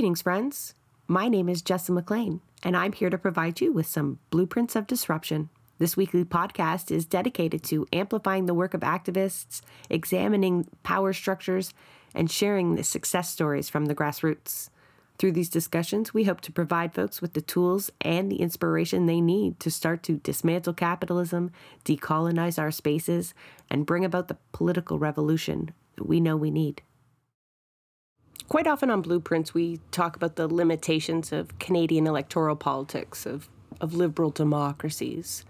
Greetings, friends. My name is Jessa McLean, and I'm here to provide you with some blueprints of disruption. This weekly podcast is dedicated to amplifying the work of activists, examining power structures, and sharing the success stories from the grassroots. Through these discussions, we hope to provide folks with the tools and the inspiration they need to start to dismantle capitalism, decolonize our spaces, and bring about the political revolution that we know we need. Quite often on Blueprints, we talk about the limitations of Canadian electoral politics, of, of liberal democracies.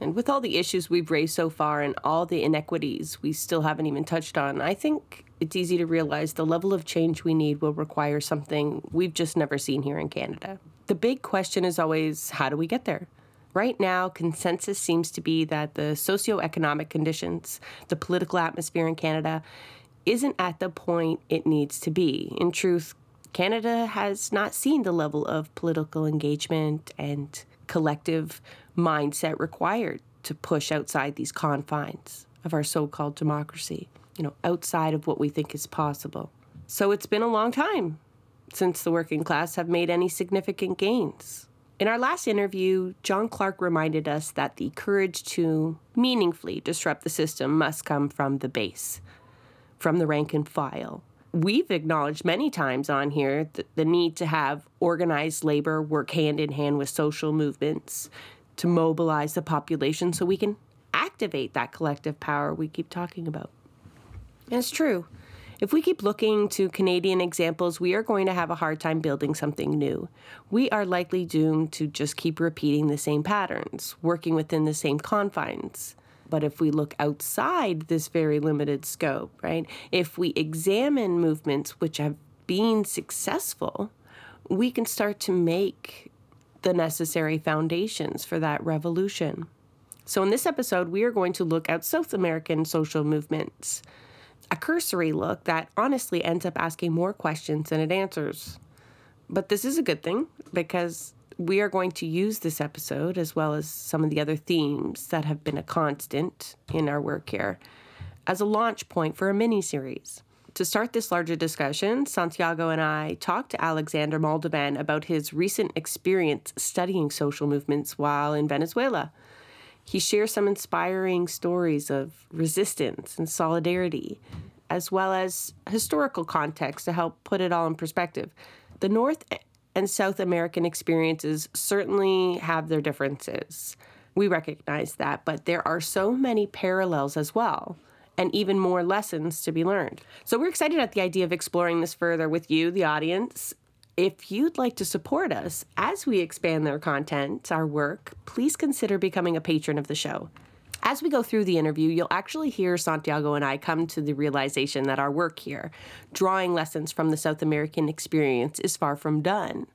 And with all the issues we've raised so far and all the inequities we still haven't even touched on, I think it's easy to realize the level of change we need will require something we've just never seen here in Canada. The big question is always how do we get there? Right now, consensus seems to be that the socioeconomic conditions, the political atmosphere in Canada, isn't at the point it needs to be. In truth, Canada has not seen the level of political engagement and collective mindset required to push outside these confines of our so called democracy you know, outside of what we think is possible. So it's been a long time since the working class have made any significant gains. In our last interview, John Clarke reminded us that the courage to meaningfully disrupt the system must come from the base, from the rank and file. We've acknowledged many times on here the, the need to have organized labor work hand in hand with social movements to mobilize the population so we can activate that collective power we keep talking about. And it's true. If we keep looking to Canadian examples, we are going to have a hard time building something new. We are likely doomed to just keep repeating the same patterns, working within the same confines. But if we look outside this very limited scope, right, if we examine movements which have been successful, we can start to make the necessary foundations for that revolution. So, in this episode, we are going to look at South American social movements a cursory look that honestly ends up asking more questions than it answers. But this is a good thing because we are going to use this episode, as well as some of the other themes that have been a constant in our work here, as a launch point for a mini series. To start this larger discussion, Santiago and I talked to Alexander Moldovan about his recent experience studying social movements while in Venezuela. He shares some inspiring stories of resistance and solidarity, as well as historical context to help put it all in perspective. The North and South American experiences certainly have their differences. We recognize that, but there are so many parallels as well, and even more lessons to be learned. So, we're excited at the idea of exploring this further with you, the audience, if you'd like to support us as we expand their content, our work, please consider becoming a patron of the show. As we go through the interview, you'll actually hear Santiago and I come to the realization that our work here, drawing lessons from the South American experience, is far from done.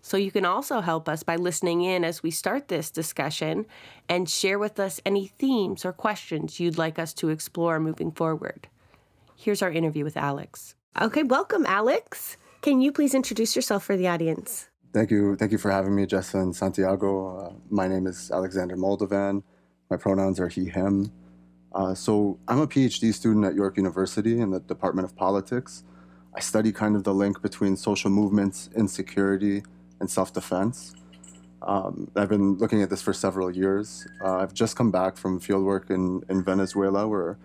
So you can also help us by listening in as we start this discussion and share with us any themes or questions you'd like us to explore moving forward. Here's our interview with Alex. Okay, welcome, Alex. Can you please introduce yourself for the audience? Thank you. Thank you for having me, Jessa and Santiago. Uh, my name is Alexander Moldovan. My pronouns are he, him. Uh, so I'm a PhD student at York University in the Department of Politics. I study kind of the link between social movements, insecurity, and self-defense. Um, I've been looking at this for several years. Uh, I've just come back from fieldwork in, in Venezuela, where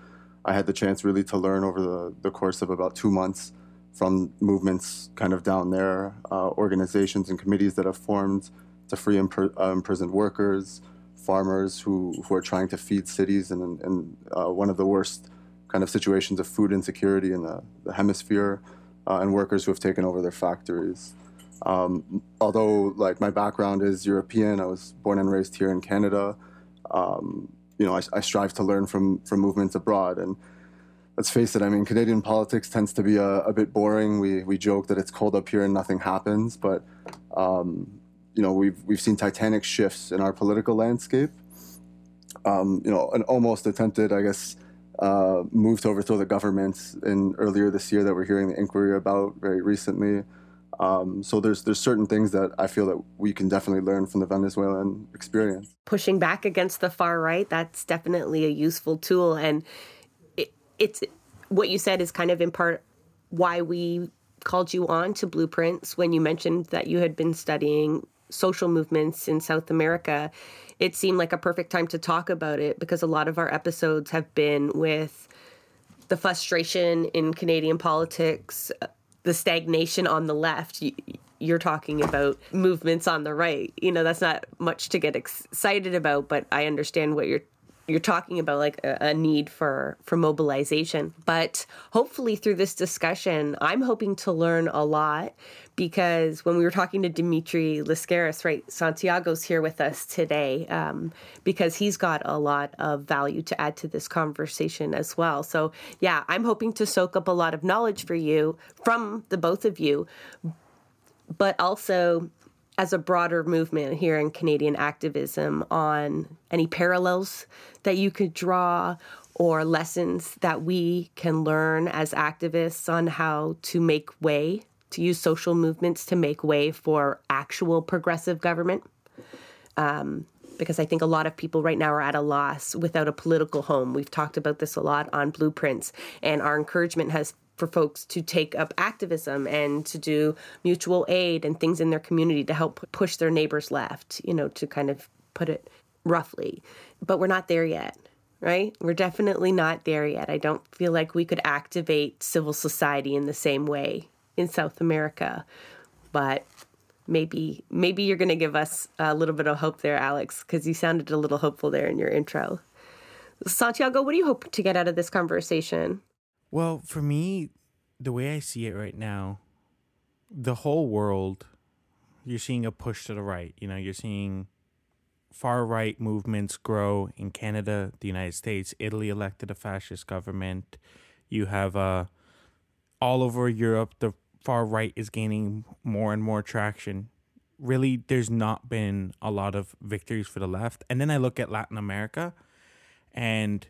I had the chance really to learn over the, the course of about two months from movements kind of down there, uh, organizations and committees that have formed to free impr- uh, imprisoned workers, farmers who, who are trying to feed cities in, in uh, one of the worst kind of situations of food insecurity in the, the hemisphere, uh, and workers who have taken over their factories. Um, although, like, my background is European, I was born and raised here in Canada. Um, you know, I, I strive to learn from from movements abroad, and let's face it. I mean, Canadian politics tends to be a, a, bit boring. We we joke that it's cold up here and nothing happens, but um, you know we've we've seen titanic shifts in our political landscape. Um, you know, an almost attempted, I guess, uh, move to overthrow the government in earlier this year that we're hearing the inquiry about very recently. Um, so there's there's certain things that I feel that we can definitely learn from the Venezuelan experience. Pushing back against the far right, that's definitely a useful tool and it's what you said is kind of in part why we called you on to Blueprints when you mentioned that you had been studying social movements in South America. It seemed like a perfect time to talk about it because a lot of our episodes have been with the frustration in Canadian politics, uh, the stagnation on the left. You're talking about movements on the right. You know, that's not much to get excited about, but I understand what you're you're talking about like a, a, need for for mobilization. But hopefully through this discussion i'm hoping to learn a lot because when we were talking to dimitri lascaris right santiago's here with us today um, because he's got a lot of value to add to this conversation as well. So yeah i'm hoping to soak up a lot of knowledge for you from the both of you but also as a broader movement here in Canadian activism on any parallels that you could draw or lessons that we can learn as activists on how to make way, to use social movements to make way for actual progressive government. Um, because I think a lot of people right now are at a loss without a political home. We've talked about this a lot on Blueprints, and our encouragement has for folks to take up activism and to do mutual aid and things in their community to help push their neighbors left, you know, to kind of put it roughly. But we're not there yet, right? We're definitely not there yet. I don't feel like we could activate civil society in the same way in South America. But maybe maybe you're going to give us a little bit of hope there, Alex, because you sounded a little hopeful there in your intro. Santiago, what do you hope to get out of this conversation? Well, for me, the way I see it right now, the whole world, you're seeing a push to the right. You know, you're seeing far right movements grow in Canada, the United States. Italy elected a fascist government. You have uh, all over Europe, the far right is gaining more and more traction. Really, there's not been a lot of victories for the left. And then I look at Latin America and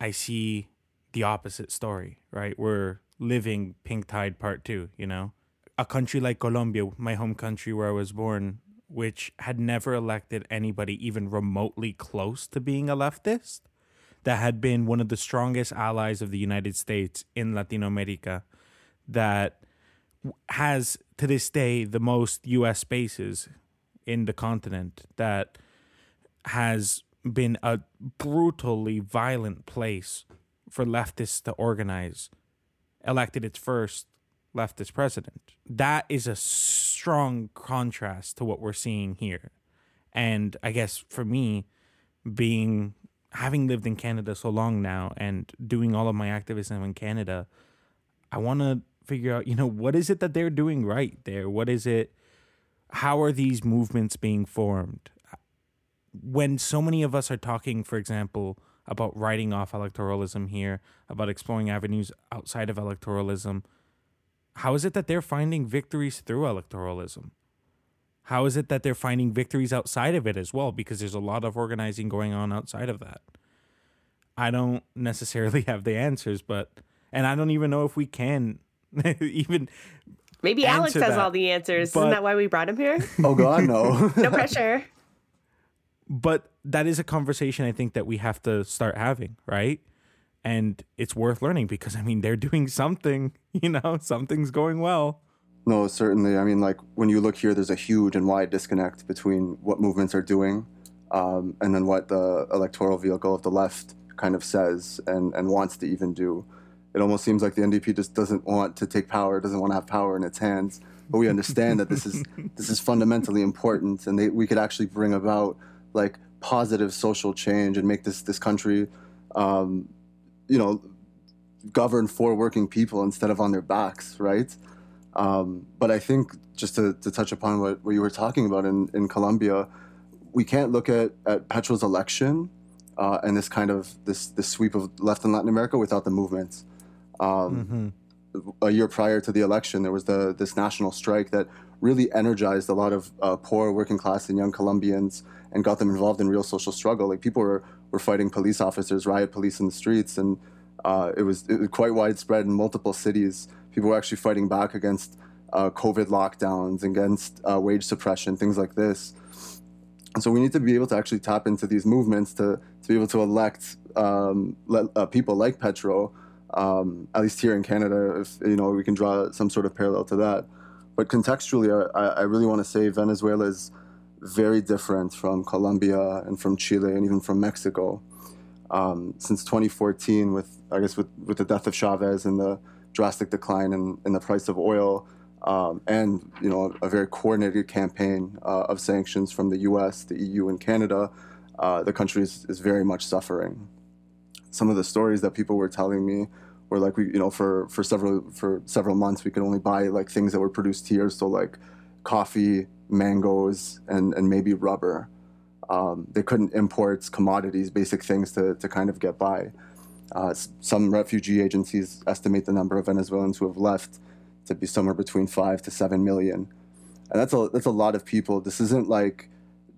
I see the opposite story, right? We're living Pink Tide Part 2, you know? A country like Colombia, my home country where I was born, which had never elected anybody even remotely close to being a leftist, that had been one of the strongest allies of the United States in Latin America, that has to this day the most US bases in the continent, that has been a brutally violent place for leftists to organize elected its first leftist president. That is a strong contrast to what we're seeing here. And I guess for me, being having lived in Canada so long now and doing all of my activism in Canada, I want to figure out, you know, what is it that they're doing right there? What is it? How are these movements being formed? When so many of us are talking, for example, about writing off electoralism here, about exploring avenues outside of electoralism. How is it that they're finding victories through electoralism? How is it that they're finding victories outside of it as well? Because there's a lot of organizing going on outside of that. I don't necessarily have the answers, but, and I don't even know if we can even. Maybe Alex has that. all the answers. But, Isn't that why we brought him here? Oh, God, no. no pressure but that is a conversation I think that we have to start having, right? And it's worth learning because I mean they're doing something, you know, something's going well. No, certainly. I mean, like when you look here, there's a huge and wide disconnect between what movements are doing um, and then what the electoral vehicle of the left kind of says and, and wants to even do. It almost seems like the NDP just doesn't want to take power, doesn't want to have power in its hands. But we understand that this is this is fundamentally important, and they, we could actually bring about like positive social change and make this this country, um, you know, govern for working people instead of on their backs, right? Um, but I think just to, to touch upon what, what you were talking about in, in Colombia, we can't look at, at Petro's election uh, and this kind of this this sweep of left in Latin America without the movements. Um, mm-hmm. A year prior to the election, there was the this national strike that really energized a lot of uh, poor working class and young Colombians and got them involved in real social struggle. Like people were, were fighting police officers, riot police in the streets, and uh, it, was, it was quite widespread in multiple cities. People were actually fighting back against uh, COVID lockdowns, against uh, wage suppression, things like this. And so we need to be able to actually tap into these movements to, to be able to elect um, le- uh, people like Petro Um, at least here in Canada, if you know, we can draw some sort of parallel to that. But contextually, I, I really want to say Venezuela is very different from Colombia and from Chile and even from Mexico. Um, since 2014, with I guess with, with the death of Chavez and the drastic decline in, in the price of oil, um, and you know a very coordinated campaign uh, of sanctions from the U.S., the EU, and Canada, uh, the country is, is very much suffering. Some of the stories that people were telling me were like we you know for for several for several months we could only buy like things that were produced here, so like coffee, mangoes, and and maybe rubber. Um, they couldn't import commodities, basic things to to kind of get by. Uh, some refugee agencies estimate the number of Venezuelans who have left to be somewhere between five to seven million, and that's a that's a lot of people. This isn't like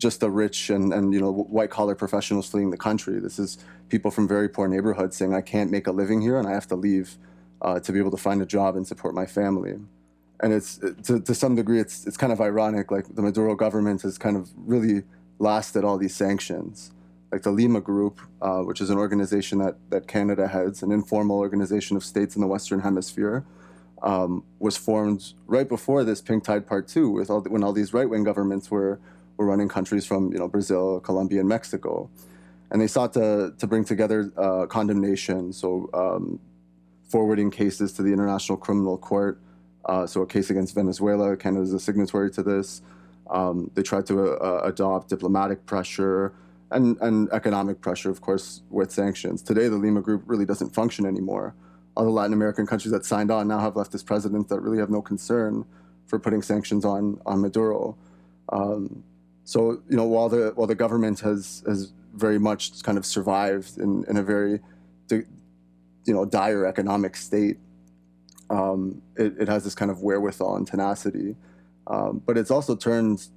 just the rich and, and you know white collar professionals fleeing the country. This is people from very poor neighborhoods saying, "I can't make a living here, and I have to leave uh, to be able to find a job and support my family." And it's to, to some degree, it's it's kind of ironic. Like the Maduro government has kind of really lasted all these sanctions. Like the Lima Group, uh, which is an organization that that Canada heads, an informal organization of states in the Western Hemisphere um, was formed right before this Pink Tide Part Two, with all the, when all these right wing governments were were running countries from you know Brazil, Colombia, and Mexico, and they sought to to bring together uh, condemnation, so um, forwarding cases to the International Criminal Court. Uh, so a case against Venezuela, Canada is a signatory to this. Um, they tried to uh, adopt diplomatic pressure and, and economic pressure, of course, with sanctions. Today, the Lima Group really doesn't function anymore other Latin American countries that signed on now have leftist presidents that really have no concern for putting sanctions on on Maduro. Um, so you know, while the while the government has has very much kind of survived in, in a very you know dire economic state, um, it, it has this kind of wherewithal and tenacity, um, but it's also turned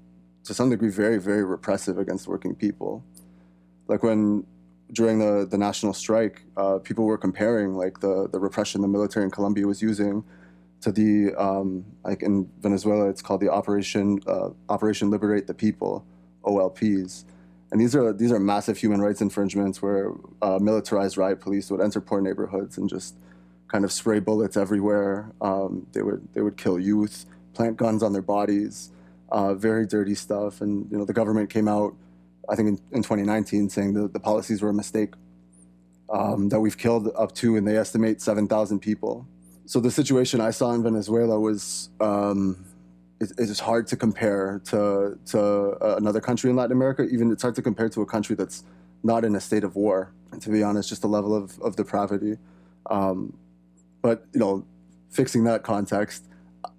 to some degree very very repressive against working people. Like when during the, the national strike, uh, people were comparing like the, the repression the military in Colombia was using to the um, like in Venezuela, it's called the Operation uh, Operation Liberate the People, OLPs, and these are these are massive human rights infringements where uh, militarized riot police would enter poor neighborhoods and just kind of spray bullets everywhere. Um, they would they would kill youth, plant guns on their bodies, uh, very dirty stuff, and you know the government came out I think in, in 2019, saying the, the policies were a mistake. Um, that we've killed up to, and they estimate 7,000 people. So the situation I saw in Venezuela was um, it, it is hard to compare to to another country in Latin America. Even it's hard to compare to a country that's not in a state of war. And to be honest, just the level of, of depravity. Um, but you know, fixing that context,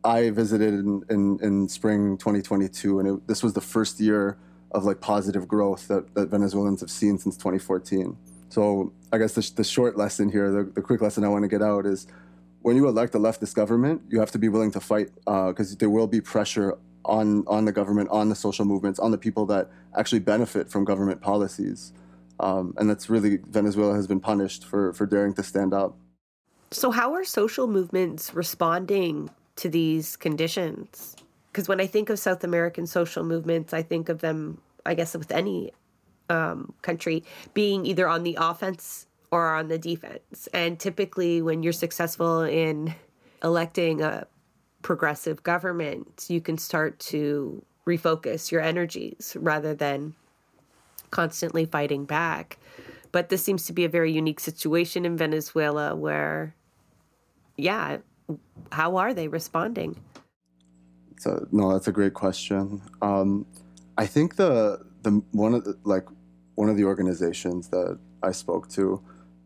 I visited in, in, in spring 2022, and it, this was the first year of like positive growth that, that Venezuelans have seen since 2014. So I guess the, the short lesson here, the, the quick lesson I want to get out is when you elect a leftist government, you have to be willing to fight because uh, there will be pressure on on the government, on the social movements, on the people that actually benefit from government policies. Um, and that's really Venezuela has been punished for for daring to stand up. So how are social movements responding to these conditions? Because when I think of South American social movements, I think of them I guess with any um, country being either on the offense or on the defense. And typically, when you're successful in electing a progressive government, you can start to refocus your energies rather than constantly fighting back. But this seems to be a very unique situation in Venezuela where, yeah, how are they responding? So, no, that's a great question. Um, I think the the one of the, like one of the organizations that I spoke to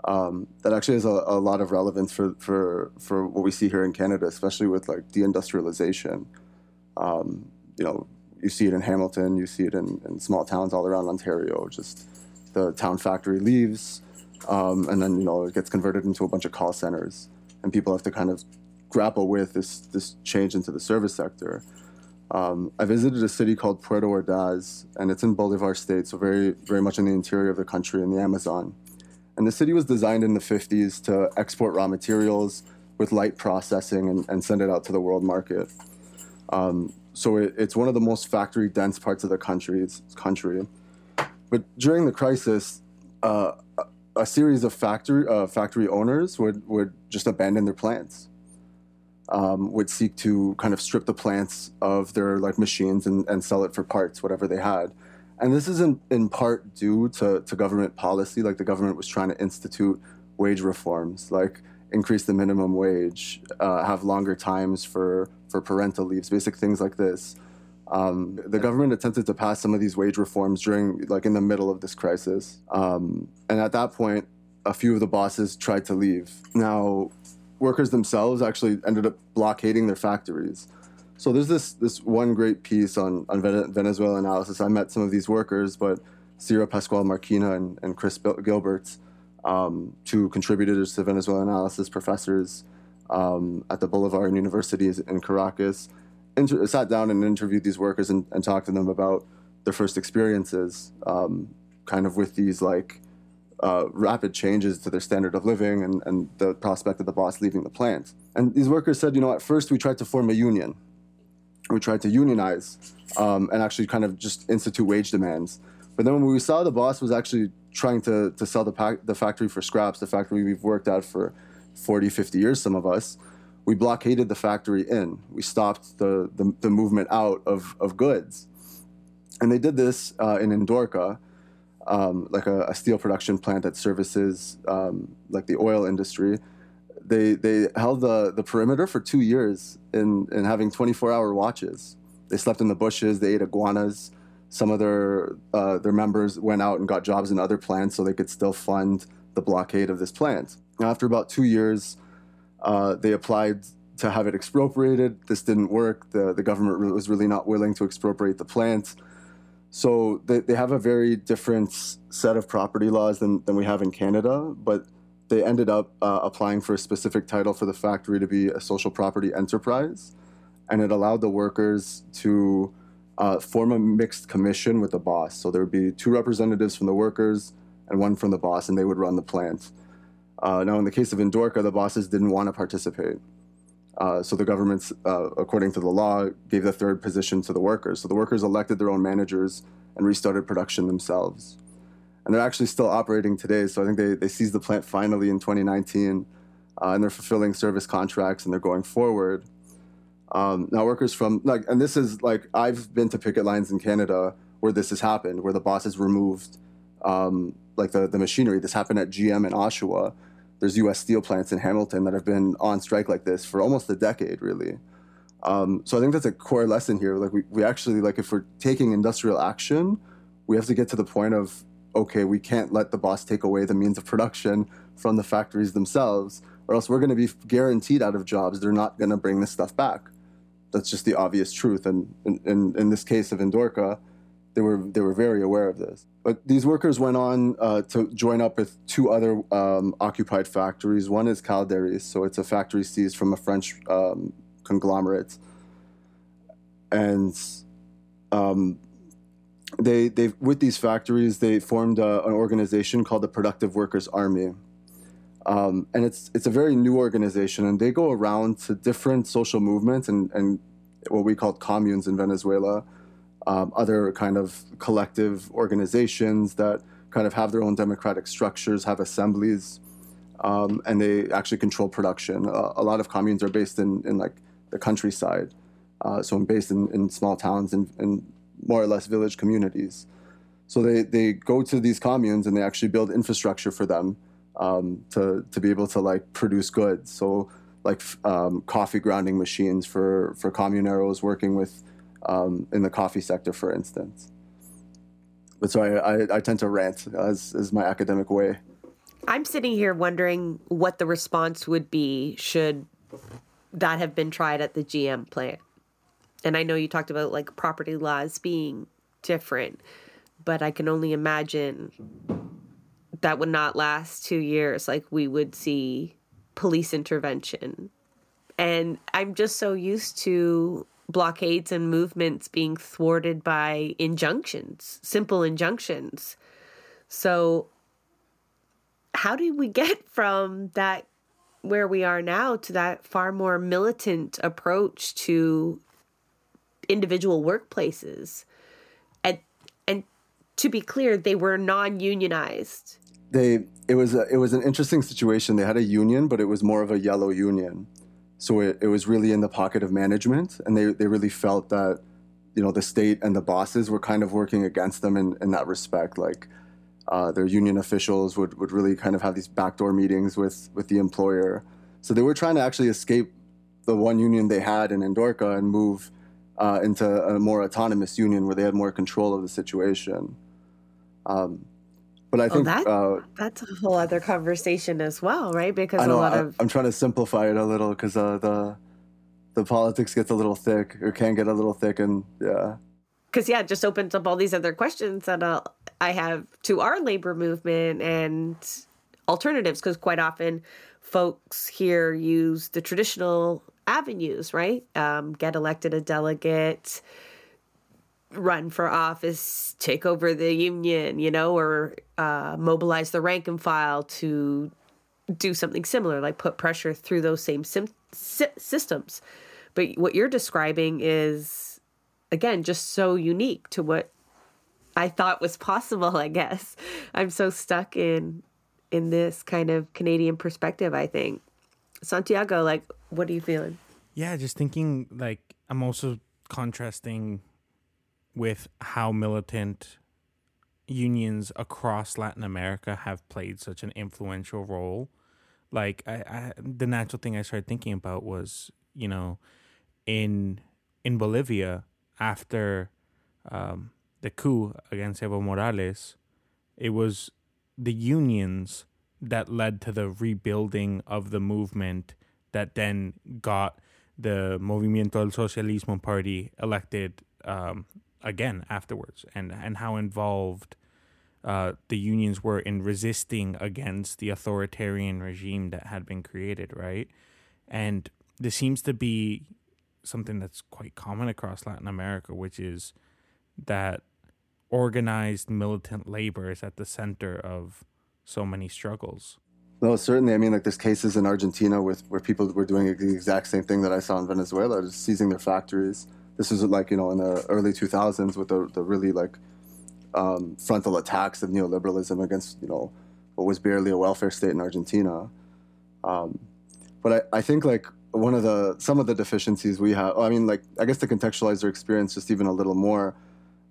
um, that actually has a, a, lot of relevance for, for for what we see here in Canada, especially with like deindustrialization. Um, you know, you see it in Hamilton, you see it in, in, small towns all around Ontario. Just the town factory leaves, um, and then you know it gets converted into a bunch of call centers, and people have to kind of grapple with this this change into the service sector. Um, I visited a city called Puerto Ordaz, and it's in Bolivar State, so very, very much in the interior of the country in the Amazon. And the city was designed in the 50s to export raw materials with light processing and, and send it out to the world market. Um, so it, it's one of the most factory dense parts of the country. Country. But during the crisis, uh, a series of factory uh, factory owners would would just abandon their plants. Um, would seek to kind of strip the plants of their like machines and, and sell it for parts, whatever they had. And this is in, in part due to, to government policy. Like the government was trying to institute wage reforms, like increase the minimum wage, uh, have longer times for, for parental leaves, basic things like this. Um, the government attempted to pass some of these wage reforms during, like, in the middle of this crisis. Um, and at that point, a few of the bosses tried to leave. Now, workers themselves actually ended up blockading their factories. So there's this this one great piece on, on Venezuelanalysis. I met some of these workers, but Cira Pascual Marquina and, and Chris Gilberts, um, two contributors to Venezuelanalysis, professors um, at the Bolivar University in Caracas, inter- sat down and interviewed these workers and, and, talked to them about their first experiences, um, kind of with these like uh, rapid changes to their standard of living and, and the prospect of the boss leaving the plant. And these workers said, you know, at first we tried to form a union. We tried to unionize um, and actually kind of just institute wage demands. But then when we saw the boss was actually trying to, to sell the, the factory for scraps, the factory we've worked at for 40, 50 years, some of us, we blockaded the factory in. We stopped the, the, the movement out of, of goods. And they did this uh, in Indorca, um, like a, a, steel production plant that services um, like the oil industry. They, they held the, the perimeter for two years in, in having 24 hour watches. They slept in the bushes, they ate iguanas. Some of their, uh, their members went out and got jobs in other plants so they could still fund the blockade of this plant. After about two years, uh, they applied to have it expropriated. This didn't work. The, the government was really not willing to expropriate the plant. So they, they have a very different set of property laws than, than we have in Canada, but they ended up uh, applying for a specific title for the factory to be a social property enterprise. And it allowed the workers to uh, form a mixed commission with the boss. So there would be two representatives from the workers and one from the boss, and they would run the plant. Uh, now, in the case of Indorca, the bosses didn't want to participate. Uh, so the government, uh, according to the law, gave the third position to the workers. So the workers elected their own managers and restarted production themselves. And they're actually still operating today. So I think they, they seized the plant finally in 2019, uh, and they're fulfilling service contracts and they're going forward. Um, now, workers from like, and this is like I've been to picket lines in Canada where this has happened, where the bosses removed um, like the, the machinery. This happened at GM in Oshawa, there's U.S. steel plants in Hamilton that have been on strike like this for almost a decade, really. Um, so I think that's a core lesson here. Like we, we actually like if we're taking industrial action, we have to get to the point of okay, we can't let the boss take away the means of production from the factories themselves, or else we're going to be guaranteed out of jobs. They're not going to bring this stuff back. That's just the obvious truth. And in, this case of Indorca, they were they were very aware of this. But these workers went on uh, to join up with two other um, occupied factories. One is Calderys, so it's a factory seized from a French um, conglomerate, and um, they they with these factories they formed a, an organization called the Productive Workers Army. Um, and it's it's a very new organization, and they go around to different social movements and, and what we call communes in Venezuela, um, other kind of collective organizations that kind of have their own democratic structures, have assemblies, um, and they actually control production. Uh, a lot of communes are based in, in like the countryside, uh, so I'm based in, in small towns and more or less village communities. So they, they go to these communes and they actually build infrastructure for them um, to, to be able to like produce goods. So like um, coffee grounding machines for, for communeros working with um, in the coffee sector, for instance. But so I, I, I tend to rant as is my academic way. I'm sitting here wondering what the response would be should that have been tried at the GM plant. And I know you talked about like property laws being different, but I can only imagine that would not last two years. Like we would see police intervention. And I'm just so used to blockades and movements being thwarted by injunctions, simple injunctions. So, how do we get from that where we are now to that far more militant approach to individual workplaces? And and to be clear, they were non-unionized. they it was a, it was an interesting situation. They had a union, but it was more of a yellow union, so it, it was really in the pocket of management, and they they really felt that you know the state and the bosses were kind of working against them in, in that respect like uh, their union officials would, would really kind of have these backdoor meetings with with the employer so they were trying to actually escape the one union they had in Indorca and move uh, into a more autonomous union where they had more control of the situation um, but I think that, uh, that's a whole other conversation as well, right? Because know, a lot I, of I'm trying to simplify it a little because uh, the the politics gets a little thick or can get a little thick and yeah because yeah it just opens up all these other questions that uh, i have to our labor movement and alternatives because quite often folks here use the traditional avenues right um, get elected a delegate run for office take over the union you know or uh, mobilize the rank and file to do something similar like put pressure through those same sim- systems but what you're describing is, again, just so unique to what I thought was possible, I guess. I'm so stuck in in this kind of Canadian perspective, I think. Santiago, like, what are you feeling? Yeah, just thinking like I'm also contrasting with how militant unions across Latin America have played such an influential role. Like I, I the natural thing I started thinking about was, you know, in in Bolivia after um, the coup against Evo Morales, it was the unions that led to the rebuilding of the movement that then got the Movimiento del Socialismo party elected um, again afterwards, and and how involved uh, the unions were in resisting against the authoritarian regime that had been created, right? And this seems to be something that's quite common across Latin America, which is that organized militant labor is at the center of so many struggles. No, certainly. I mean, like there's cases in Argentina with where people were doing the exact same thing that I saw in Venezuela, just seizing their factories. This was like you know in the early 2000s with the, the really like um, frontal attacks of neoliberalism against you know what was barely a welfare state in Argentina. Um, but I, I think like one of the some of the deficiencies we have. I mean, like I guess to contextualize their experience just even a little more.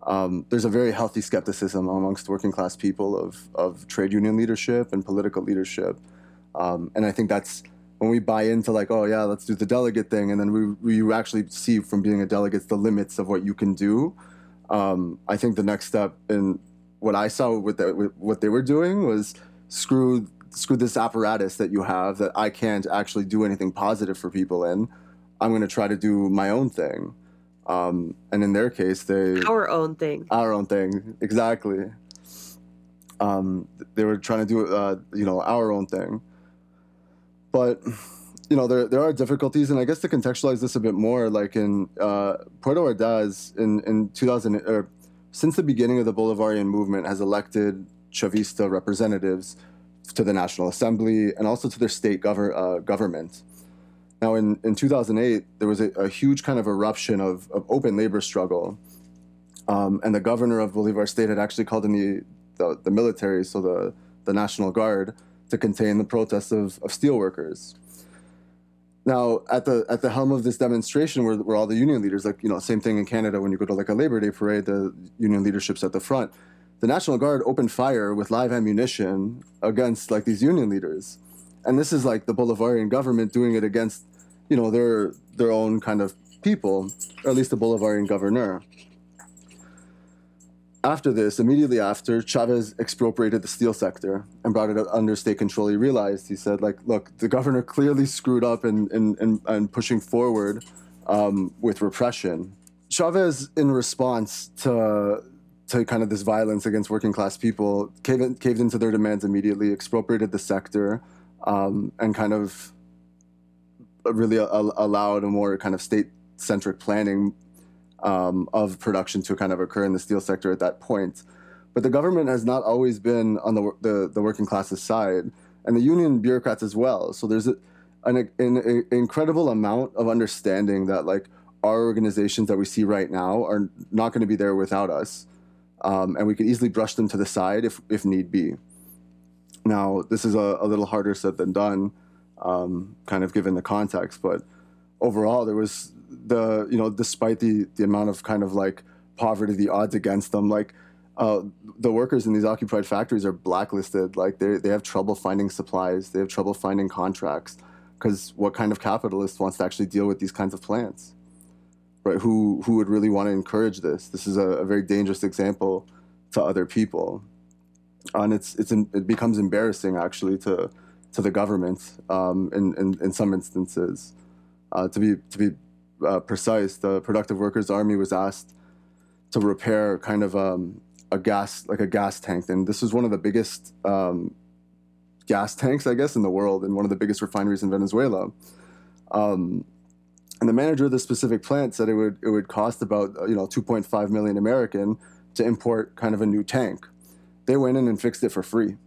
Um, there's a very healthy skepticism amongst working class people of of trade union leadership and political leadership, um, and I think that's when we buy into like, oh yeah, let's do the delegate thing, and then we we actually see from being a delegate the limits of what you can do. Um, I think the next step in what I saw with, the, with what they were doing was screw screw this apparatus that you have that I can't actually do anything positive for people in. I'm going to try to do my own thing. Um, and in their case, they our own thing, our own thing, exactly. Um, they were trying to do, uh, you know, our own thing. But you know, there there are difficulties, and I guess to contextualize this a bit more, like in uh, Puerto Ordaz in in 2000 or since the beginning of the Bolivarian movement has elected Chavista representatives to the National Assembly and also to their state gover- uh, government. Now, in, in 2008, there was a, a huge kind of eruption of, of open labor struggle. Um, and the governor of Bolivar State had actually called in the, the, the, military, so the, the National Guard, to contain the protests of, of steelworkers. Now, at the at the helm of this demonstration were, were all the union leaders. Like you know, same thing in Canada when you go to like a Labor Day parade, the union leadership's at the front the National Guard opened fire with live ammunition against like these union leaders. And this is like the Bolivarian government doing it against, you know, their their own kind of people, or at least the Bolivarian governor. After this, immediately after, Chavez expropriated the steel sector and brought it under state control. He realized, he said, like, look, the governor clearly screwed up in, in, in, in pushing forward um, with repression. Chavez, in response to to kind of this violence against working class people, caved, caved into their demands immediately, expropriated the sector, um, and kind of really a, allowed a more kind of state centric planning um, of production to kind of occur in the steel sector at that point. But the government has not always been on the, the, the working class's side, and the union bureaucrats as well. So there's a, an, an, an incredible amount of understanding that like our organizations that we see right now are not going to be there without us um, and we could easily brush them to the side if, if need be. Now, this is a, a little harder said than done, um, kind of given the context, but overall, there was the, you know, despite the, the amount of kind of like poverty, the odds against them, like uh, the workers in these occupied factories are blacklisted. Like they, they have trouble finding supplies, they have trouble finding contracts, because what kind of capitalist wants to actually deal with these kinds of plants? Right? Who, who would really want to encourage this? This is a, a very dangerous example to other people and it's it's it becomes embarrassing actually to to the government um, in, in in some instances. Uh, to be to be uh, precise, the Productive Workers Army was asked to repair kind of um, a gas like a gas tank, and this was one of the biggest um, gas tanks, I guess, in the world, and one of the biggest refineries in Venezuela. Um, and the manager of the specific plant said it would it would cost about you know 2.5 million American to import kind of a new tank they went in and fixed it for free.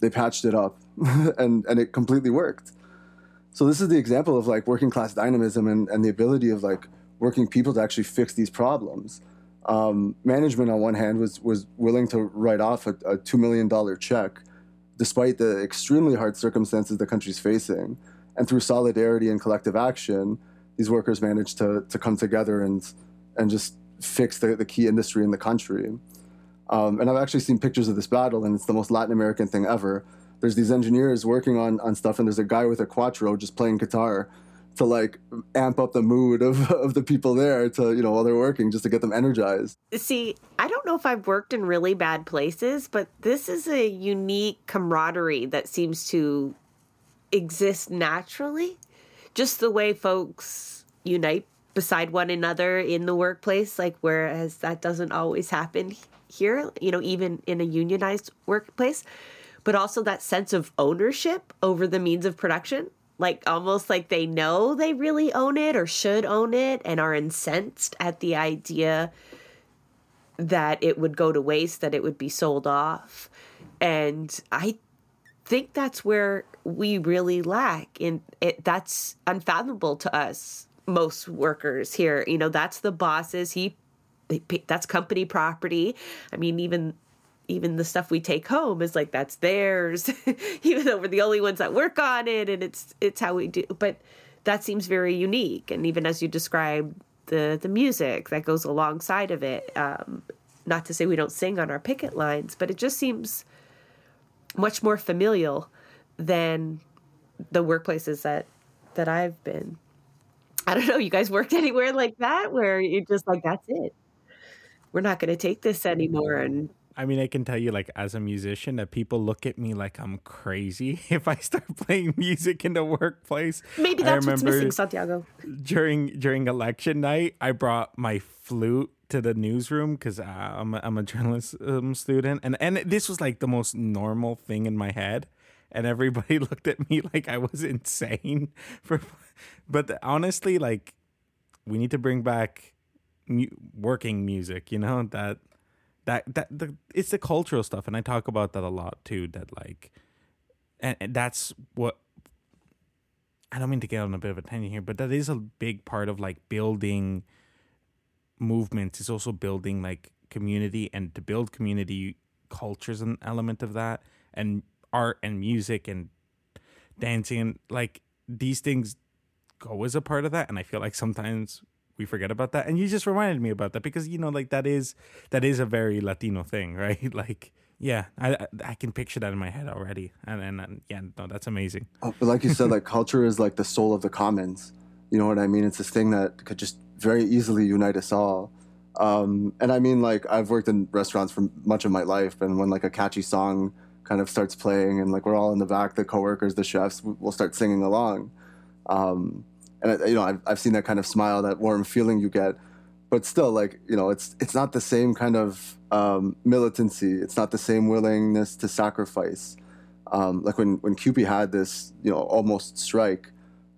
They patched it up and, and it completely worked. So this is the example of like working class dynamism and, and the ability of like working people to actually fix these problems. Um, management on one hand was was willing to write off a, a two million dollar check, despite the extremely hard circumstances the country's facing, and through solidarity and collective action, these workers managed to to come together and and just fix the, the key industry in the country. Um, and I've actually seen pictures of this battle, and it's the most Latin American thing ever. There's these engineers working on, on stuff, and there's a guy with a cuatro just playing guitar to like amp up the mood of, of the people there to, you know, while they're working, just to get them energized. See, I don't know if I've worked in really bad places, but this is a unique camaraderie that seems to exist naturally. Just the way folks unite beside one another in the workplace, like whereas that doesn't always happen here, you know, even in a unionized workplace, but also that sense of ownership over the means of production. Like almost like they know they really own it or should own it and are incensed at the idea that it would go to waste, that it would be sold off. And I think that's where we really lack in it that's unfathomable to us most workers here you know that's the bosses he they pay, that's company property. I mean, even even the stuff we take home is like that's theirs, even though we're the only ones that work on it, and it's it's how we do. But that seems very unique, and even as you describe the the music that goes alongside of it. Um, not to say we don't sing on our picket lines, but it just seems much more familial than the workplaces that that I've been. I don't know. You guys worked anywhere like that where you're just like, that's it we're not going to take this anymore and I mean, I can tell you, like, as a musician, that people look at me like I'm crazy if I start playing music in the workplace. Maybe that's what's missing, Santiago. During during election night, I brought my flute to the newsroom because uh, I'm a, I'm a journalism student, and and this was like the most normal thing in my head, and everybody looked at me like I was insane. For, but honestly, like, we need to bring back mu- working music you know that that that the it's the cultural stuff and i talk about that a lot too that like and, and that's what i don't mean to get on a bit of a tangent here but that is a big part of like building movements. Is also building like community and to build community culture is an element of that and art and music and dancing and like these things go as a part of that and i feel like sometimes we forget about that. And you just reminded me about that because you know like that is that is a very latino thing right? Like yeah i i can picture that in my head already. And and, yeah no that's amazing. Oh, but like you said like culture is like the soul of the commons. You know what i mean? It's this thing that could just very easily unite us all. Um, and i mean like i've worked in restaurants for much of my life and when like a catchy song kind of starts playing and like we're all in the back the coworkers the chefs will start singing along. Um, and you know I've, I've seen that kind of smile that warm feeling you get. But still like you know it's it's not the same kind of um, militancy. It's not the same willingness to sacrifice. Um, like when when CUPE had this you know almost strike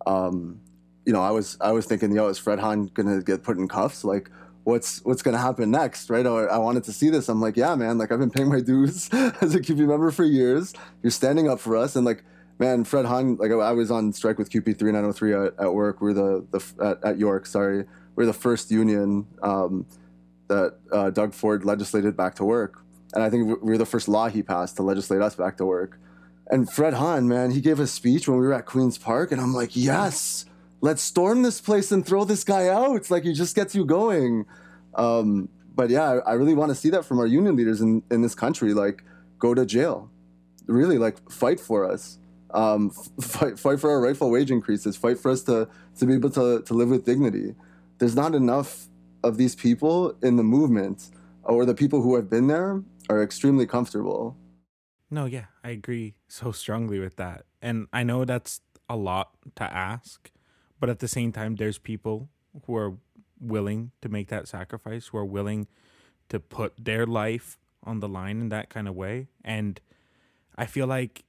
um, you know I was I was thinking yo is Fred Hahn gonna get put in cuffs? Like what's what's gonna happen next right? I wanted to see this. I'm like yeah man like I've been paying my dues as a CUPE member for years. You're standing up for us. And like man, Fred Hahn, like I was on strike with CUPE 3903 at, at work. We're the, the at, at, York, sorry. We're the first union um, that uh, Doug Ford legislated back to work. and I think we we're the first law he passed to legislate us back to work. And Fred Hahn, man, he gave a speech when we were at Queen's Park, and I'm like, yes, let's storm this place and throw this guy out. Like he just gets you going. Um, but yeah, I, I really want to see that from our union leaders in, in this country. Like, go to jail, really, like fight for us. Um, fight, fight for our rightful wage increases. Fight for us to to be able to to live with dignity. There's not enough of these people in the movement, or the people who have been there are extremely comfortable. No, yeah, I agree so strongly with that. And I know that's a lot to ask, but at the same time, there's people who are willing to make that sacrifice, who are willing to put their life on the line in that kind of way. And I feel like,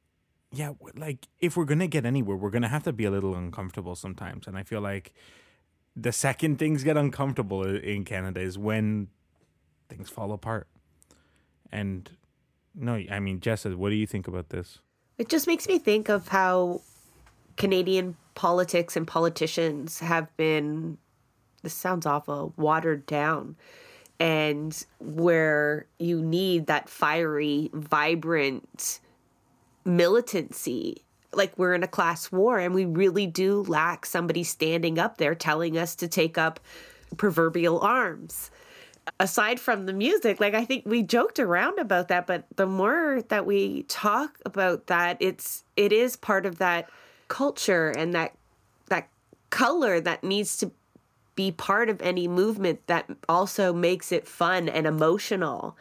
yeah, like if we're to get anywhere, we're to have to be a little uncomfortable sometimes. And I feel like the second things get uncomfortable in Canada is when things fall apart. And no, I mean, Jessa, what do you think about this? It just makes me think of how Canadian politics and politicians have been, this sounds awful, watered down. And where you need that fiery, vibrant militancy. Like we're in a class war, and we really do lack somebody standing up there telling us to take up proverbial arms aside from the music, like I think we joked around about that, but the more that we talk about that, it's it is part of that culture and that that color that needs to be part of any movement that also makes it fun and emotional.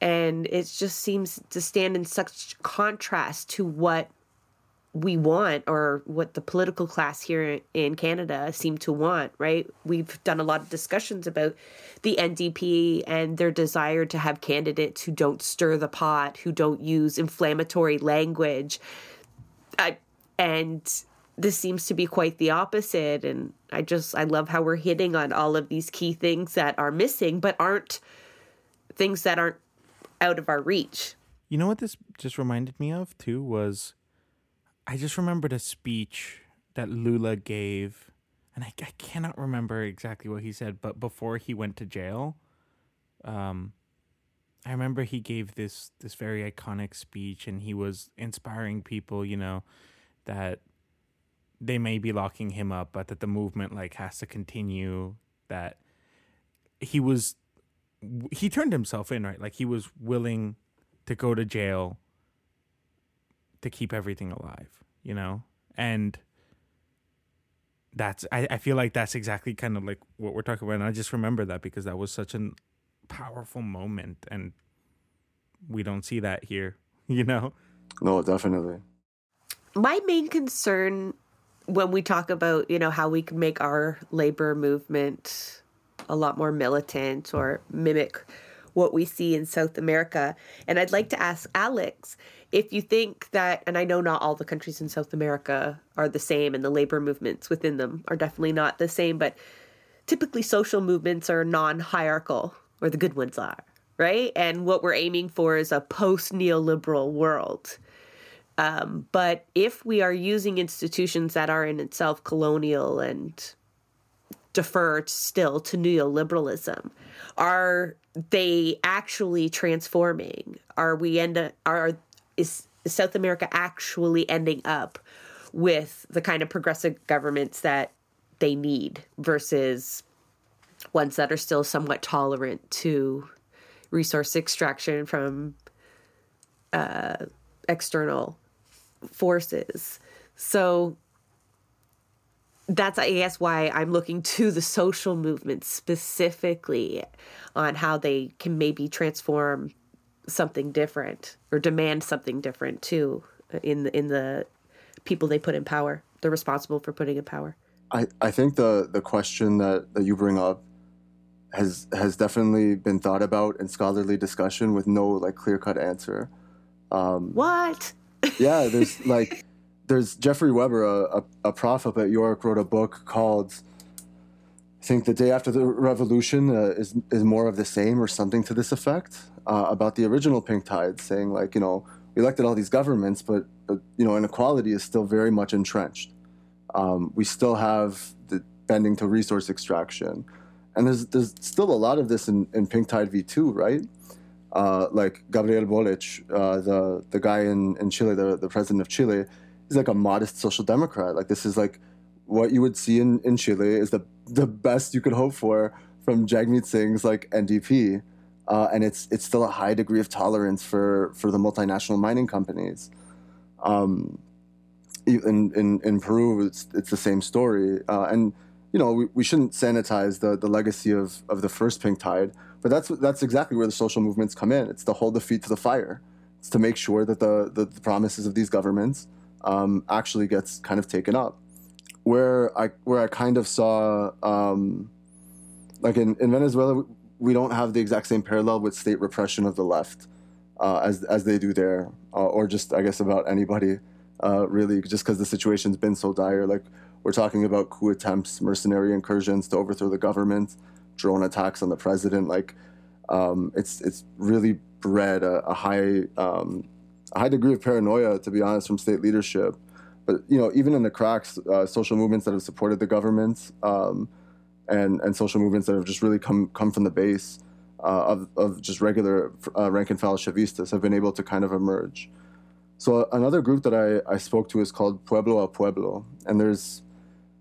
And it just seems to stand in such contrast to what we want or what the political class here in Canada seem to want, right? We've done a lot of discussions about the NDP and their desire to have candidates who don't stir the pot, who don't use inflammatory language. I, and this seems to be quite the opposite and I just I love how we're hitting on all of these key things that are missing but aren't things that aren't out of our reach. You know what this just reminded me of too was I just remembered a speech that Lula gave, and I, I cannot remember exactly what he said, but before he went to jail, um, I remember he gave this this very iconic speech, and he was inspiring people, you know, that they may be locking him up, but that the movement like has to continue. That he was, he turned himself in, right? Like he was willing to go to jail to keep everything alive, you know? And that's I, I feel like that's exactly kind of like what we're talking about. And I just remember that because that was such a powerful moment and we don't see that here, you know? No, definitely. My main concern when we talk about, you know, how we can make our labor movement a lot more militant or mimic what we see in South America. And I'd like to ask Alex if you think that, and I know not all the countries in South America are the same, and the labor movements within them are definitely not the same, but typically social movements are non hierarchical, or the good ones are, right? And what we're aiming for is a post neoliberal world. Um, but if we are using institutions that are in itself colonial and defer still to neoliberalism, are they actually transforming? Are we end are is, South America actually ending up with the kind of progressive governments that they need versus ones that are still somewhat tolerant to resource extraction from uh, external forces. So that's I guess why I'm looking to the social movement specifically on how they can maybe transform something different or demand something different too in the, in the people they put in power. They're responsible for putting in power. I, I think the the question that, that you bring up has has definitely been thought about in scholarly discussion with no like clear cut answer. Um, what? yeah, there's like there's Jeffery Webber, a, a, a prof up at York, wrote a book called I think the day after the revolution uh, is is more of the same or something to this effect uh, about the original pink tide, saying like you know we elected all these governments, but, you know inequality is still very much entrenched. Um, we still have the bending to resource extraction, and there's there's still a lot of this in, in pink tide v2, right? uh, like Gabriel Boric, uh, the the guy in, in Chile, the, the president of Chile, he's like a modest social democrat. Like this is like what you would see in, in Chile is the the best you could hope for from Jagmeet Singh's like NDP, uh, and it's it's still a high degree of tolerance for for the multinational mining companies. Um, in, in in Peru, it's it's the same story, uh, and you know we, we shouldn't sanitize the the legacy of of the first pink tide, but that's that's exactly where the social movements come in. It's to hold the feet to the fire. It's to make sure that the the, the promises of these governments um, actually gets kind of taken up. Where I where I kind of saw um, like in, in Venezuela, we don't have the exact same parallel with state repression of the left uh, as as they do there, uh, or just I guess about anybody uh, really, just because the situation's been so dire. Like we're talking about coup attempts, mercenary incursions to overthrow the government, drone attacks on the president. Like um, it's it's really bred a, a high um, a high degree of paranoia, to be honest, from state leadership. But you know, even in the cracks, uh, social movements that have supported the government um, and and social movements that have just really come come from the base uh, of of just regular uh, rank and file chavistas have been able to kind of emerge. So another group that I, I spoke to is called Pueblo a Pueblo, and there's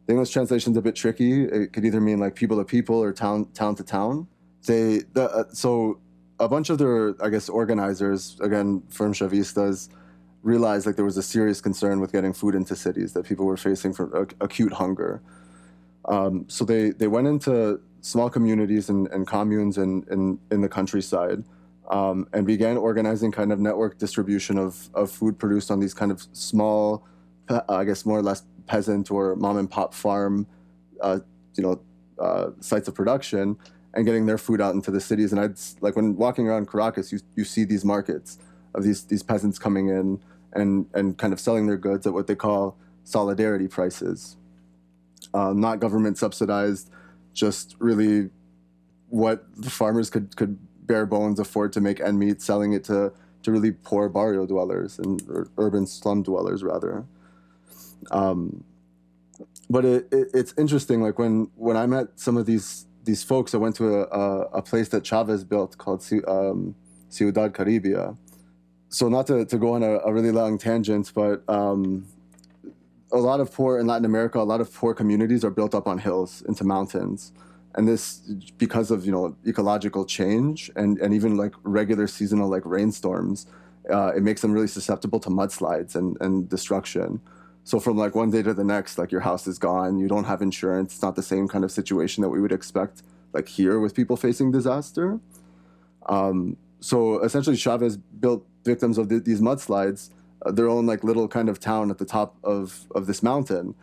the English translation's a bit tricky. It could either mean like people to people or town town to town. They the, uh, so a bunch of their I guess organizers again firm chavistas realized like there was a serious concern with getting food into cities that people were facing from ac- acute hunger. Um, so they they went into small communities and, and communes in, in, in the countryside um, and began organizing kind of network distribution of, of food produced on these kind of small, I guess more or less peasant or mom and pop farm, uh, you know, uh, sites of production, and getting their food out into the cities. And I'd like when walking around Caracas, you you see these markets of these these peasants coming in and and kind of selling their goods at what they call solidarity prices, um, not government subsidized, just really what the farmers could could bare bones afford to make end meet, selling it to to really poor barrio dwellers and urban slum dwellers rather. Um, but it, it, it's interesting. Like when when I met some of these these folks, I went to a, a, a place that Chavez built called um, Ciudad Caribia. So not to, to go on a, a really long tangent, but um, a lot of poor in Latin America, a lot of poor communities are built up on hills into mountains and this because of you know ecological change and and even like regular seasonal like rainstorms uh, it makes them really susceptible to mudslides and and destruction so from like one day to the next like your house is gone you don't have insurance it's not the same kind of situation that we would expect like here with people facing disaster um, so essentially chavez built victims of the, these mudslides uh, their own like little kind of town at the top of of this mountain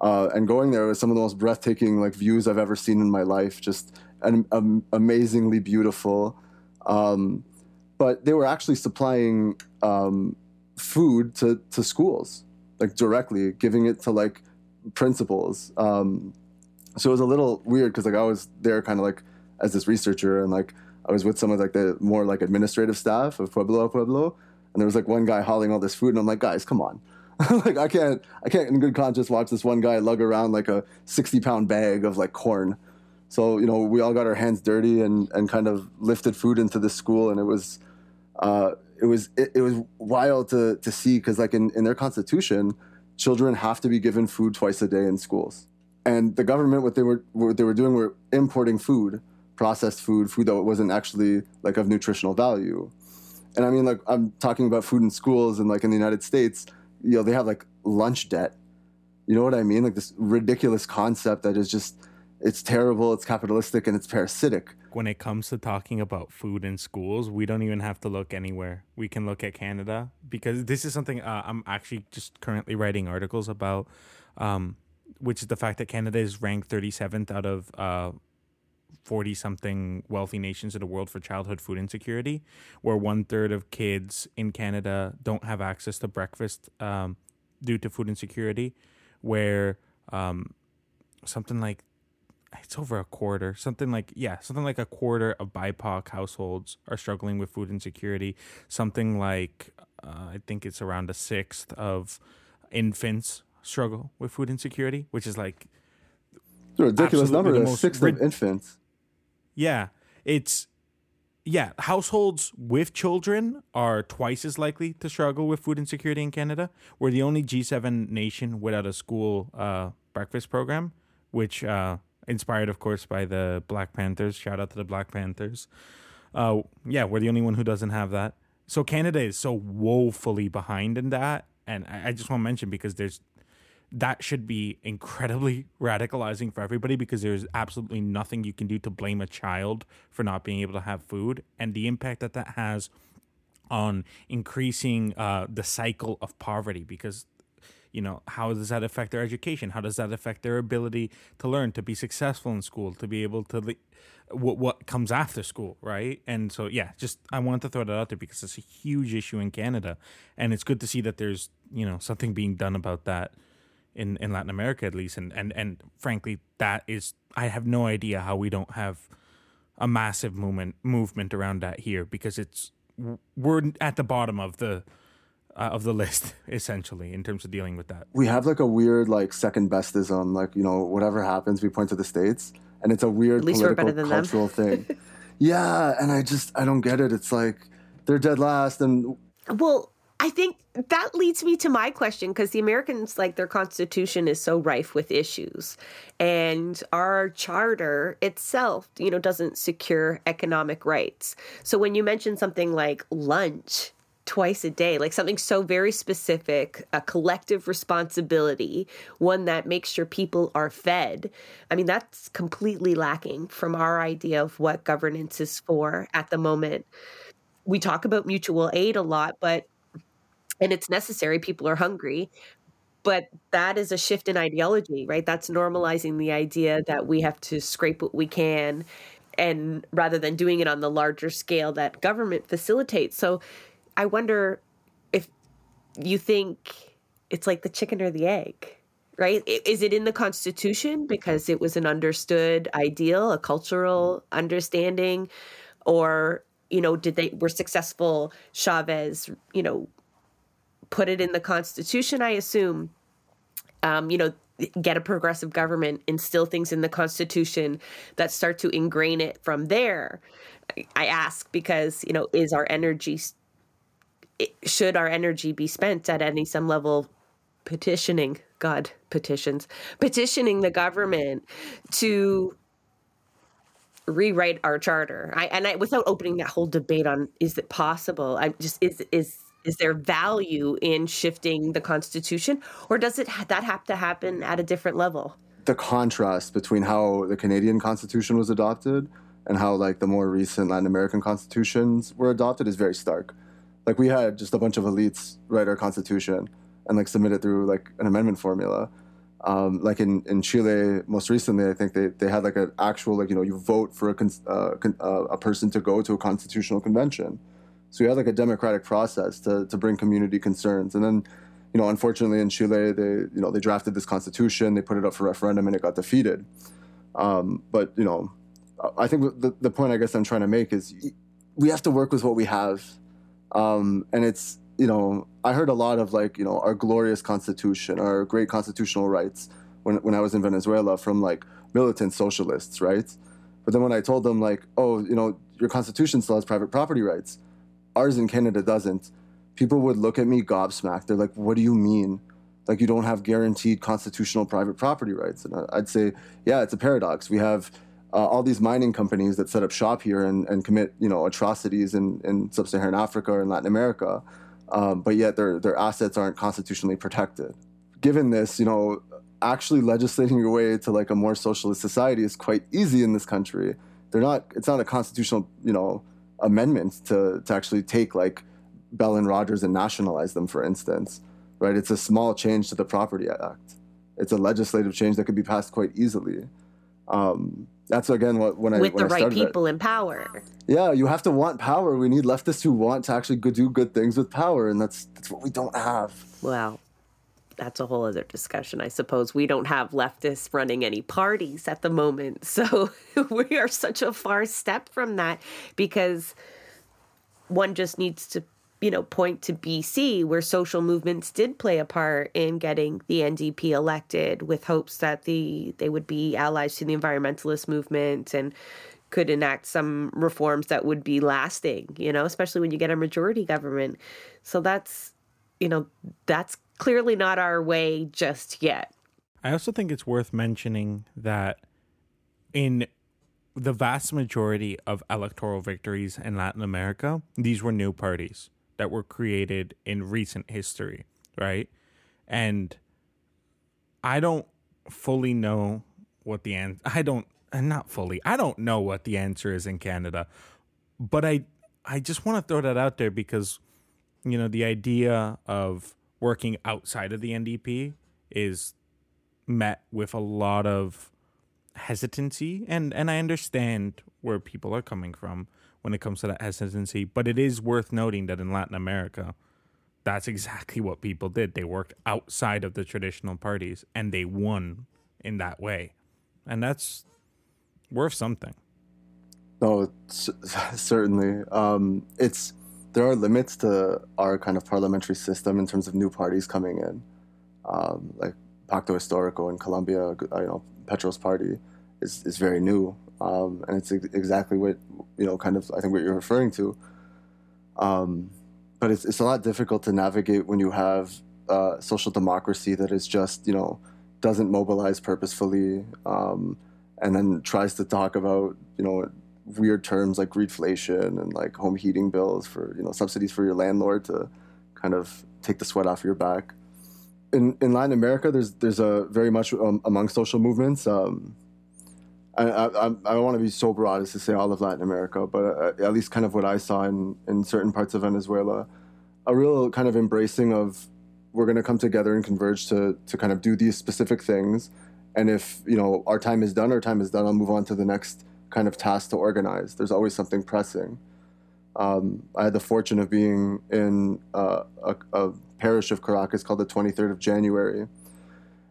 uh, and going there was some of the most breathtaking like views I've ever seen in my life. Just an, um, amazingly beautiful. Um, but they were actually supplying um, food to, to schools, like directly, giving it to like principals. Um, so it was a little weird because like I was there kind of like as this researcher and like I was with some of like the more like administrative staff of Pueblo Pueblo, and there was like one guy hauling all this food, and I'm like, guys, come on like I can't I can't in good conscience watch this one guy lug around like a 60 pound bag of like corn. So, you know, we all got our hands dirty and, and kind of lifted food into the school and it was uh, it was it, it, was wild to to see because like in, in their constitution, children have to be given food twice a day in schools. And the government what they were what they were doing were importing food, processed food, food that wasn't actually like of nutritional value. And I mean like I'm talking about food in schools and like in the United States, you know they have like lunch debt you know what i mean like this ridiculous concept that is just it's terrible it's capitalistic and it's parasitic. When it comes to talking about food in schools we don't even have to look anywhere. We can look at canada because this is something uh, i'm actually just currently writing articles about um, which is the fact that canada is ranked 37th out of uh, 40 something wealthy nations in the world for childhood food insecurity, where one third of kids in Canada don't have access to breakfast um, due to food insecurity, where um, something like it's over a quarter, something like, yeah, something like a quarter of BIPOC households are struggling with food insecurity. Something like, uh, I think it's around a sixth of infants struggle with food insecurity, which is like, it's a ridiculous number. The A sixth rid- of infants yeah, it's yeah, households with children are twice as likely to struggle with food insecurity in Canada. We're the only G7 nation without a school uh, breakfast program, which uh, inspired, of course, by the Black Panthers. Shout out to the Black Panthers. Uh, yeah, we're the only one who doesn't have that. So Canada is so woefully behind in that, and I, I just want to mention because there's that should be incredibly radicalizing for everybody because there's absolutely nothing you can do to blame a child for not being able to have food and the impact that that has on increasing uh, the cycle of poverty because you know how does that affect their education? How does that affect their ability to learn to be successful in school to be able to what what comes after school right? And so yeah just i wanted to throw that out there because it's a huge issue in canada. And it's good to see that there's you know something being done about that in, in Latin America at least. And, and and frankly that is I have no idea how we don't have a massive movement movement around that here because it's we're at the bottom of the uh, of the list essentially in terms of dealing with that. We have like a weird like second bestism like you know whatever happens we point to the states and it's a weird political cultural thing. yeah, and I just I don't get it. It's like they're dead last and well I think that leads me to my question because the Americans, like their constitution, is so rife with issues, and our charter itself, you know, doesn't secure economic rights. So when you mention something like lunch twice a day, like something so very specific, a collective responsibility, one that makes sure people are fed. I mean, that's completely lacking from our idea of what governance is for at the moment. We talk about mutual aid a lot, but and it's necessary. People are hungry. But that is a shift in ideology, right? That's normalizing the idea that we have to scrape what we can and rather than doing it on the larger scale that government facilitates. So I wonder if you think it's like the chicken or the egg, right? Is it in the Constitution because it was an understood ideal, a cultural understanding, or you know, did they were successful Chavez, you know, put it in the Constitution, I assume. Um, you know, get a progressive government, instill things in the Constitution that start to ingrain it from there. I ask because, you know, is our energy, should our energy be spent at any some level petitioning, God, petitions, petitioning the government to rewrite our charter? I, and I, without opening that whole debate on is it possible, I'm just, is, is, is there value in shifting the constitution or does it that have to happen at a different level? The contrast between how the canadian constitution was adopted and how like the more recent latin american constitutions were adopted is very stark like we had just a bunch of elites write our constitution and like submit it through like an amendment formula um, like in, in Chile, most recently, I think they, they had like an actual like you know you vote for a uh, uh, a person to go to a constitutional convention, so you had like a democratic process to, to bring community concerns. And then, you know, unfortunately in Chile, they, you know, they drafted this constitution, they put it up for referendum and it got defeated. Um, but, you know, I think the, the point I guess I'm trying to make is we have to work with what we have. Um, and it's, you know, I heard a lot of like, you know, our glorious constitution, our great constitutional rights when, when I was in Venezuela from like militant socialists, right? But then when I told them like, oh, you know, your constitution still has private property rights ours in Canada doesn't, people would look at me gobsmacked. They're like, what do you mean? Like, you don't have guaranteed constitutional private property rights. And I'd say, yeah, it's a paradox. We have uh, all these mining companies that set up shop here and, and commit, you know, atrocities in, in sub-Saharan Africa in Latin America, um, but yet their, their assets aren't constitutionally protected. Given this, you know, actually legislating your way to like a more socialist society is quite easy in this country. They're not, it's not a constitutional, you know, amendments to to actually take like Bell and Rogers and nationalize them, for instance, right? It's a small change to the Property Act. It's a legislative change that could be passed quite easily. Um, that's again what when I with when the I right people it. in power. Yeah, you have to want power. We need leftists who want to actually do good things with power, and that's that's what we don't have. Well, that's a whole other discussion, I suppose. We don't have leftists running any parties at the moment. So we are such a far step from that because one just needs to, you know, point to BC where social movements did play a part in getting the NDP elected with hopes that the they would be allies to the environmentalist movement and could enact some reforms that would be lasting, you know, especially when you get a majority government. So that's, you know, that's clearly not our way just yet. I also think it's worth mentioning that in the vast majority of electoral victories in Latin America, these were new parties that were created in recent history, right? And I don't fully know what the answer. I don't uh, not fully. I don't know what the answer is in Canada, but I I just want to throw that out there because you know the idea of working outside of the NDP is met with a lot of hesitancy and and I understand where people are coming from when it comes to that hesitancy. But it is worth noting that in Latin America that's exactly what people did. They worked outside of the traditional parties and they won in that way. And that's worth something. No certainly. Um, it's there are limits to our kind of parliamentary system in terms of new parties coming in. Um, like Pacto Histórico in Colombia, you know, Petro's party is, is very new. Um, and it's exactly what, you know, kind of, I think what you're referring to. Um, but it's, it's a lot difficult to navigate when you have uh, social democracy that is just, you know, doesn't mobilize purposefully um, and then tries to talk about, you know, weird terms like greedflation and like home heating bills for, you know, subsidies for your landlord to kind of take the sweat off your back in, in Latin America, there's there's a very much um, among social movements. Um, I, I, I want to be so broad as to say all of Latin America, but uh, at least kind of what I saw in, in certain parts of Venezuela, a real kind of embracing of we're going to come together and converge to to kind of do these specific things, and if you know our time is done, our time is done. I'll move on to the next kind of task to organize. There's always something pressing. Um, I had the fortune of being in uh, a, a parish of Caracas called the 23rd of January.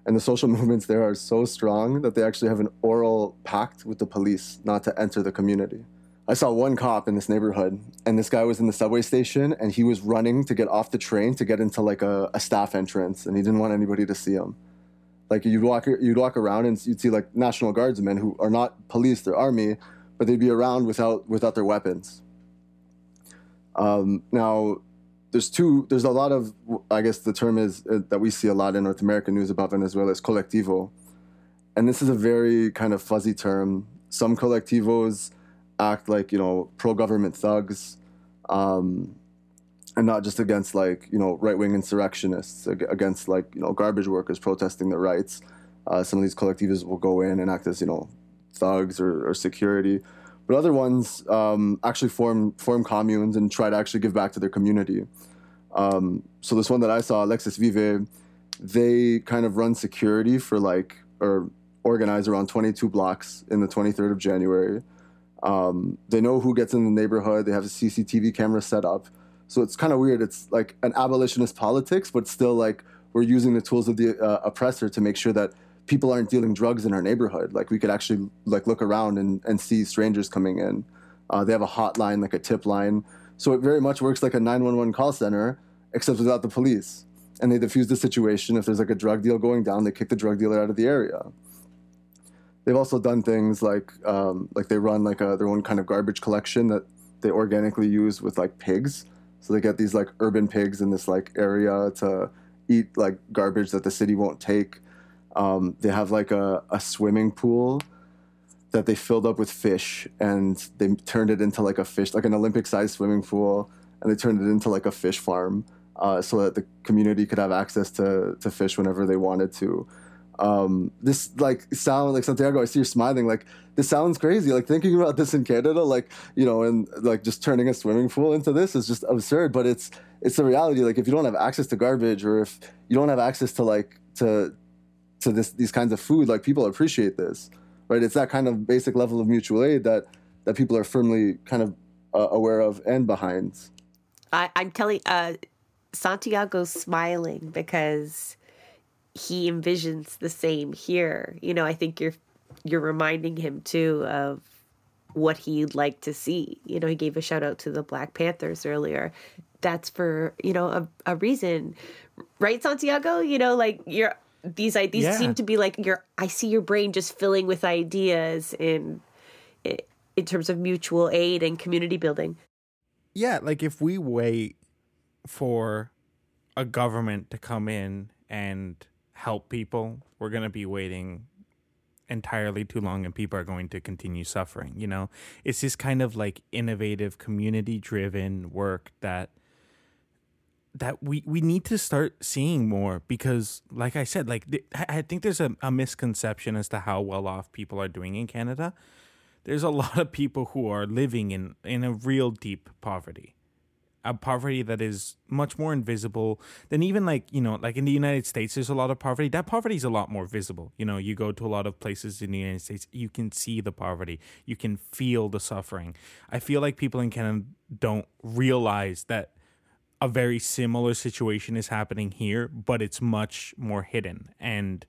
And the social movements there are so strong that they actually have an oral pact with the police not to enter the community. I saw one cop in this neighborhood, and this guy was in the subway station, and he was running to get off the train to get into like a, a staff entrance, and he didn't want anybody to see him. Like you'd walk, you'd walk around, and you'd see like National Guardsmen who are not police, they're army, but they'd be around without without their weapons. Um, now, there's two there's a lot of i guess the term is uh, that we see a lot in north american news about venezuela is colectivo. And this is a very kind of fuzzy term. Some colectivos act like you know pro-government thugs um, and not just against like you know right-wing insurrectionists against like you know garbage workers protesting their rights. Uh, some of these colectivos will go in and act as you know thugs or, or security but other ones um, actually form form communes and try to actually give back to their community. Um, so this one that I saw, Alexis Vive, they kind of run security for like or organize around 22 blocks in the 23rd of January. Um, they know who gets in the neighborhood. They have a CCTV camera set up. So it's kind of weird. It's like an abolitionist politics, but still like we're using the tools of the uh, oppressor to make sure that people aren't dealing drugs in our neighborhood. Like we could actually like look around and, and see strangers coming in. Uh, they have a hotline, like a tip line. So it very much works like a 911 call center, except without the police. And they defuse the situation. If there's like a drug deal going down, they kick the drug dealer out of the area. They've also done things like um, like they run like a, their own kind of garbage collection that they organically use with like pigs. So they get these like urban pigs in this like area to eat like garbage that the city won't take. Um, they have like a, a swimming pool that they filled up with fish and they turned it into like a fish, like an Olympic sized swimming pool, and they turned it into like a fish farm uh, so that the community could have access to, to fish whenever they wanted to. Um, this like sound like Santiago, I see you're smiling. Like this sounds crazy. Like thinking about this in Canada, like you know, and like just turning a swimming pool into this is just absurd. But it's it's the reality. Like if you don't have access to garbage, or if you don't have access to like to to this these kinds of food, like people appreciate this, right? It's that kind of basic level of mutual aid that that people are firmly kind of uh, aware of and behind. I, I'm telling uh, Santiago's smiling because he envisions the same here. You know, I think you're you're reminding him too of what he'd like to see. You know, he gave a shout out to the Black Panthers earlier. That's for, you know, a, a reason. Right, Santiago? You know, like you're these these yeah. seem to be like your I see your brain just filling with ideas it, in terms of mutual aid and community building. Yeah, like if we wait for a government to come in and help people, we're going to be waiting entirely too long and people are going to continue suffering, you know? It's this kind of like innovative community driven work that that we we need to start seeing more because like i said like i think there's a, a misconception as to how well off people are doing in canada. There's a lot of people who are living in in a real deep poverty a poverty that is much more invisible than even like you know like in the united states there's a lot of poverty. That poverty is a lot more visible. You know you go to a lot of places in the united states you can see the poverty. You can feel the suffering. I feel like people in canada don't realize that a very similar situation is happening here, but it's much more hidden. And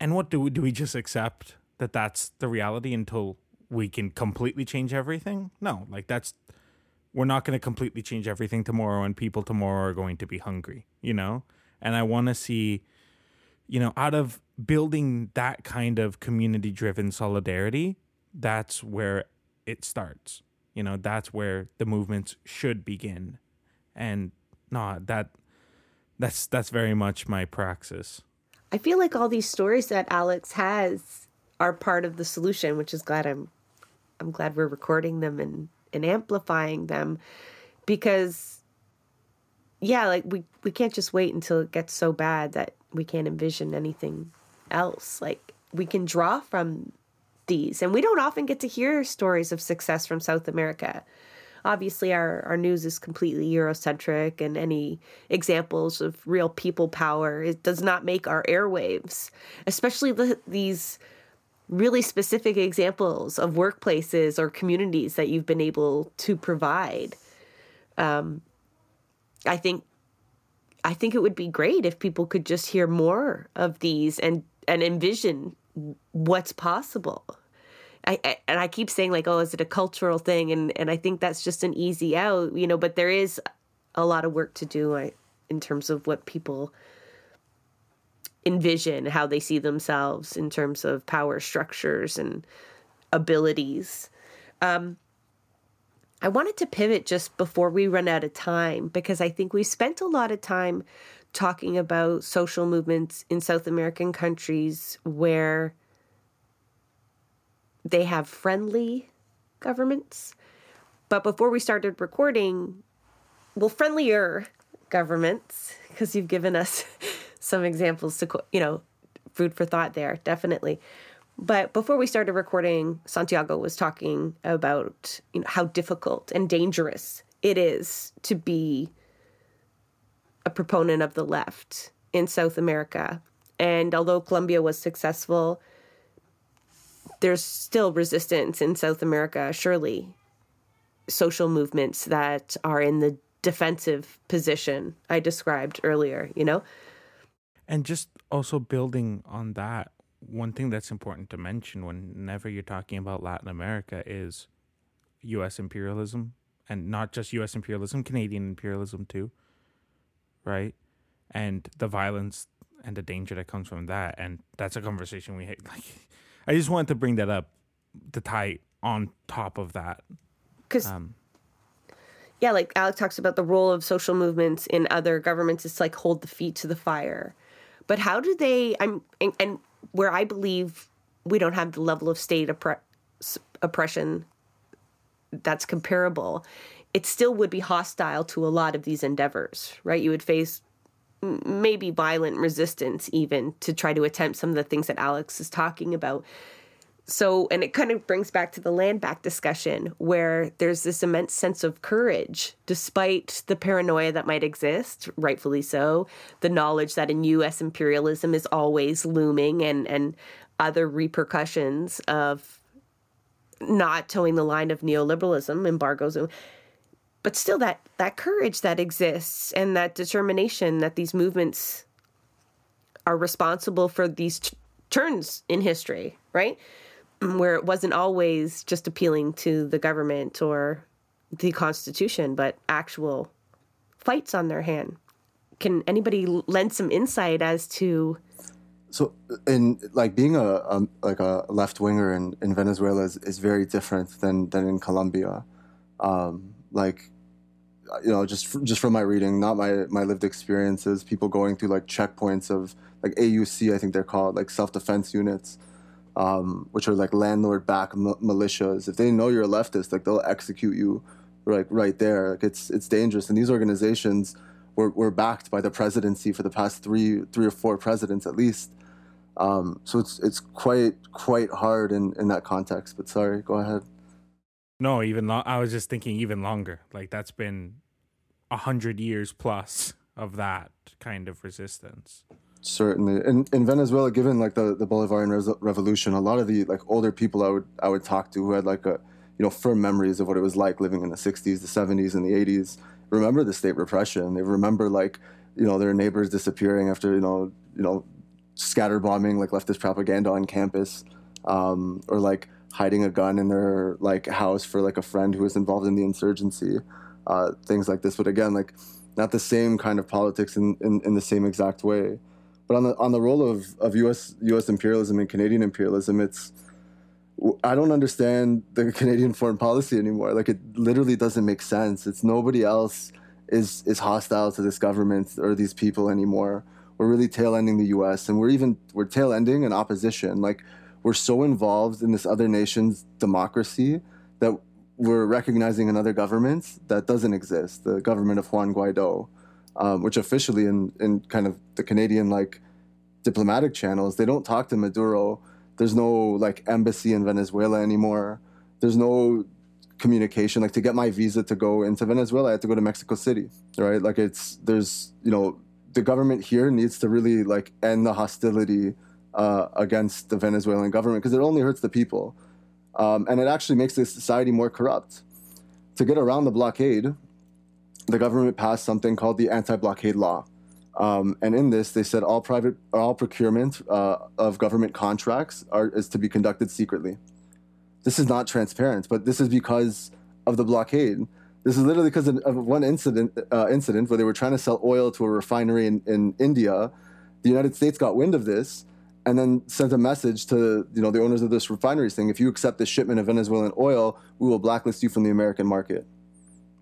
and what do we do? We just accept that that's the reality until we can completely change everything? No, like that's we're not going to completely change everything tomorrow, and people tomorrow are going to be hungry, you know. And I want to see, you know, out of building that kind of community-driven solidarity, that's where it starts. You know, that's where the movements should begin and no that that's that's very much my praxis. I feel like all these stories that alex has are part of the solution which is glad i'm i'm glad we're recording them and and amplifying them because yeah like we we can't just wait until it gets so bad that we can't envision anything else. Like we can draw from these. And we don't often get to hear stories of success from south america obviously our, our news is completely Eurocentric and any examples of real people power, it does not make our airwaves, especially the, these really specific examples of workplaces or communities that you've been able to provide. Um, I think I think it would be great if people could just hear more of these and and envision what's possible. I, I, and I keep saying like, oh, is it a cultural thing? And and I think that's just an easy out, you know. But there is a lot of work to do I, in terms of what people envision, how they see themselves in terms of power structures and abilities. Um, I wanted to pivot just before we run out of time because I think we spent a lot of time talking about social movements in South American countries where they have friendly governments. But before we started recording, well, friendlier governments, because you've given us some examples to, you know, food for thought there, definitely. But before we started recording, Santiago was talking about you know how difficult and dangerous it is to be a proponent of the left in South America. And although Colombia was successful there's still resistance in South America, surely. Social movements that are in the defensive position I described earlier, you know? And just also building on that, one thing that's important to mention whenever you're talking about Latin America is US imperialism and not just US imperialism, Canadian imperialism too. Right? And the violence and the danger that comes from that and that's a conversation we like I just wanted to bring that up to tie on top of that. Because, um, yeah, like Alex talks about the role of social movements in other governments is to like hold the feet to the fire. But how do they? I'm and, and where I believe we don't have the level of state oppre- oppression that's comparable. It still would be hostile to a lot of these endeavors, right? You would face maybe violent resistance even to try to attempt some of the things that Alex is talking about. So, and it kind of brings back to the land back discussion where there's this immense sense of courage despite the paranoia that might exist, rightfully so, the knowledge that in US imperialism is always looming and and other repercussions of not toeing the line of neoliberalism, embargoes but still that that courage that exists and that determination that these movements are responsible for these t- turns in history right where it wasn't always just appealing to the government or the constitution but actual fights on their hand can anybody lend some insight as to so in like being a, a like a left winger in, in Venezuela is, is very different than than in Colombia. Um, like you know, just just from my reading, not my my lived experiences. People going through like checkpoints of like AUC, I think they're called like self defense units, um, which are like landlord backed m- militias. If they know you're a leftist, like they'll execute you, like right there. Like it's it's dangerous. And these organizations were, were backed by the presidency for the past three three or four presidents at least. Um, so it's it's quite quite hard in, in that context. But sorry, go ahead. No, even lo- I was just thinking even longer. Like that's been a hundred years plus of that kind of resistance. Certainly, in in Venezuela, given like the the Bolivarian Re- Revolution, a lot of the like older people I would I would talk to who had like a you know firm memories of what it was like living in the '60s, the '70s, and the '80s remember the state repression. They remember like you know their neighbors disappearing after you know you know scatter bombing like leftist propaganda on campus, um, or like hiding a gun in their like house for like a friend who was involved in the insurgency, uh, things like this. But again, like not the same kind of politics in, in, in the same exact way. But on the on the role of, of U.S. U.S. imperialism and Canadian imperialism, it's I don't understand the Canadian foreign policy anymore. Like it literally doesn't make sense. It's nobody else is is hostile to this government or these people anymore. We're really tail ending the U.S. and we're even we're tail ending an opposition. Like we're so involved in this other nation's democracy that we're recognizing another government that doesn't exist. The government of Juan Guaido, um, which officially in in kind of the Canadian like diplomatic channels, they don't talk to Maduro there's no like embassy in Venezuela anymore. There's no communication. Like to get my visa to go into Venezuela, I had to go to Mexico City, right? Like it's there's you know the government here needs to really like end the hostility uh, against the Venezuelan government because it only hurts the people, um, and it actually makes the society more corrupt. To get around the blockade, the government passed something called the anti-blockade law um, and in this, they said all private, all procurement uh, of government contracts are is to be conducted secretly. This is not transparent, but this is because of the blockade. This is literally because of one incident, uh, incident where they were trying to sell oil to a refinery in, in India. The United States got wind of this and then sent a message to you know the owners of this refinery saying, if you accept this shipment of Venezuelan oil, we will blacklist you from the American market.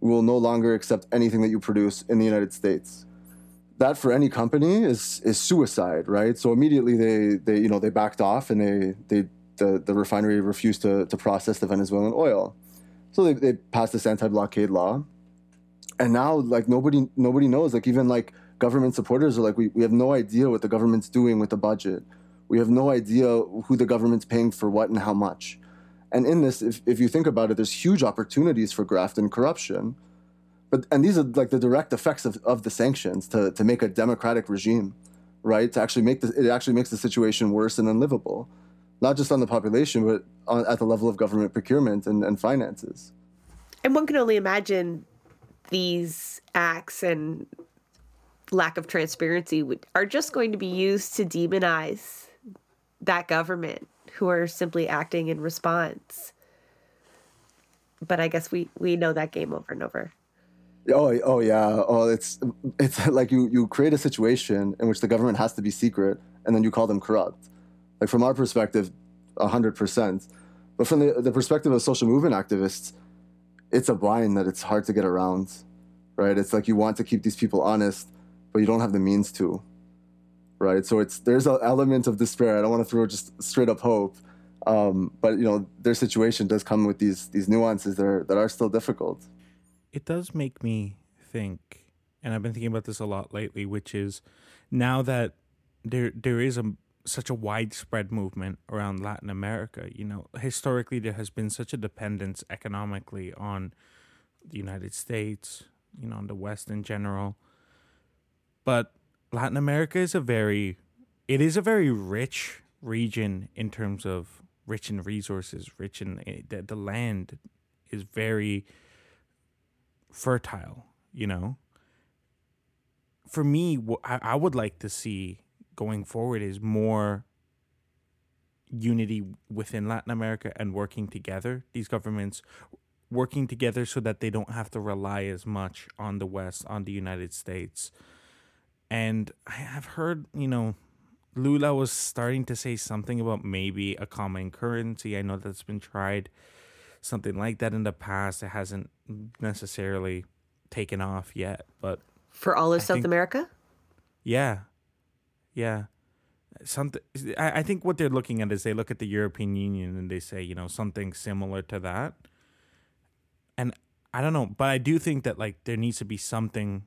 We will no longer accept anything that you produce in the United States that for any company is is suicide, right? So immediately they they you know they backed off and they they the, the refinery refused to, to process the Venezuelan oil. So they, they passed this anti-blockade law. And now like nobody nobody knows. Like even like government supporters are like, we, we have no idea what the government's doing with the budget. We have no idea who the government's paying for what and how much. And in this, if, if you think about it, there's huge opportunities for graft and corruption. But and these are like the direct effects of, of the sanctions to, to make a democratic regime right? To actually make the, it actually makes the situation worse and unlivable. Not just on the population but on, at the level of government procurement and, and finances. And one can only imagine these acts and lack of transparency are just going to be used to demonize that government who are simply acting in response but i guess we we know that game over and over Oh, oh yeah. Oh, it's it's like you you create a situation in which the government has to be secret, and then you call them corrupt. Like from our perspective, hundred percent. But from the the perspective of social movement activists, it's a blind that it's hard to get around, right? It's like you want to keep these people honest, but you don't have the means to, right? So it's there's an element of despair. I don't want to throw just straight up hope, um, but you know their situation does come with these these nuances that are that are still difficult it does make me think, and I've been thinking about this a lot lately, which is now that there there is a such a widespread movement around Latin America. You know, historically there has been such a dependence economically on the United States, you know, on the West in general. But Latin America is a very it is a very rich region in terms of rich in resources, rich in eh, the, the land is very fertile, you know? For me, what I would like to see going forward is more unity within Latin America and working together. These governments working together so that they don't have to rely as much on the West, on the United States. And I have heard, you know, Lula was starting to say something about maybe a common currency. I know that's been tried, something like that in the past. It hasn't necessarily taken off yet, but for all of I South think- America. yeah, yeah. Something. I, I think what they're looking at is they look at the European Union and they say, you know, something similar to that. And I don't know, but I do think that like there needs to be something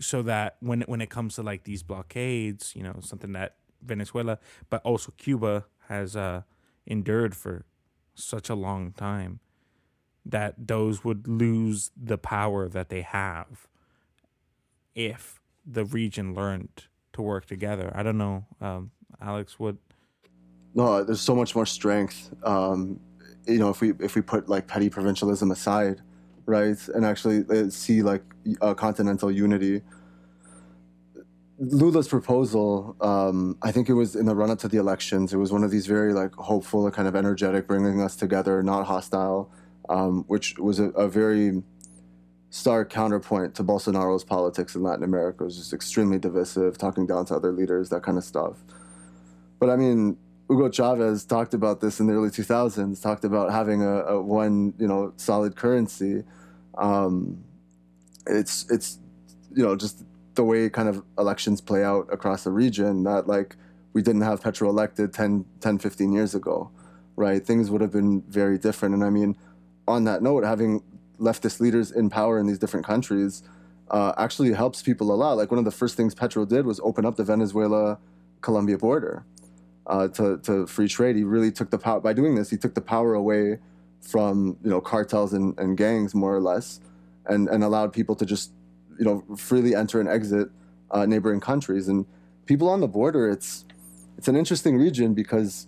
so that when when it comes to like these blockades, you know, something that Venezuela, but also Cuba has uh, endured for such a long time, that those would lose the power that they have if the region learned to work together. I don't know, um, Alex. What? No, there's so much more strength. Um, you know, if we if we put like petty provincialism aside, right, and actually uh, see like uh, continental unity. Lula's proposal, um, I think it was in the run up to the elections. It was one of these very like hopeful, kind of energetic, bringing us together, not hostile, um, which was a, a very stark counterpoint to Bolsonaro's politics in Latin America. It was just extremely divisive, talking down to other leaders, that kind of stuff. But I mean, Hugo Chavez talked about this in the early 2000s, talked about having a, a one, you know, solid currency. Um, it's, it's, you know, just the way kind of elections play out across the region that like we didn't have Petro elected 10, 10 15 years ago, right? Things would have been very different. And I mean, on that note, having leftist leaders in power in these different countries uh, actually helps people a lot. Like one of the first things Petro did was open up the Venezuela Colombia border uh, to, to free trade. He really took the power by doing this. He took the power away from you know cartels and, and gangs more or less, and and allowed people to just you know freely enter and exit uh, neighboring countries. And people on the border, it's it's an interesting region because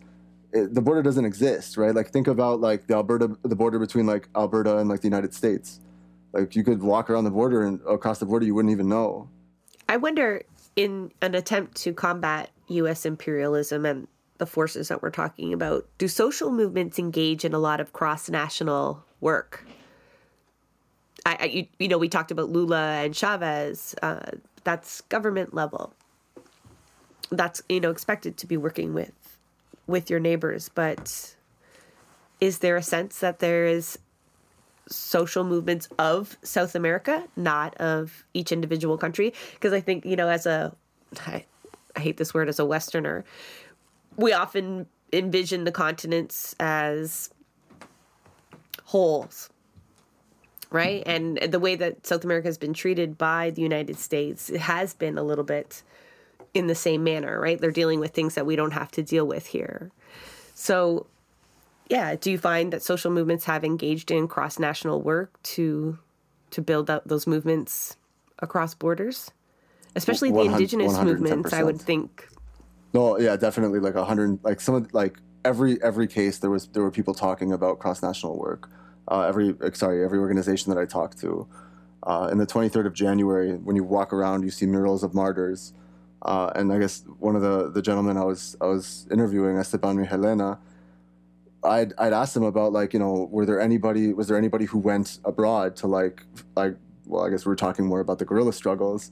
it, the border doesn't exist, right? Like think about like the Alberta, the border between like Alberta and like the United States. Like you could walk around the border and across the border, you wouldn't even know. I wonder, in an attempt to combat U.S. imperialism and the forces that we're talking about, do social movements engage in a lot of cross national work? I, I you, you know, we talked about Lula and Chavez. Uh, that's government level. That's you know expected to be working with with your neighbors, but is there a sense that there is social movements of South America, not of each individual country? Because I think, you know, as a, I, I hate this word, as a Westerner, we often envision the continents as wholes, right? And the way that South America has been treated by the United States, has been a little bit in the same manner, right? They're dealing with things that we don't have to deal with here. So, yeah, do you find that social movements have engaged in cross-national work to to build up those movements across borders? Especially the 100 indigenous movements, I would think. No, yeah, definitely. Like a hundred, like some of like every every case there was there were people talking about cross national work. Uh, every uh, sorry, every organization that I talked to. Uh, and the 23rd of January, when you walk around, you see murals of martyrs. Uh, and I guess one of the, the gentlemen I was I was interviewing, Esteban Helena, I'd I'd asked him about like you know were there anybody was there anybody who went abroad to like like well I guess we are talking more about the guerrilla struggles.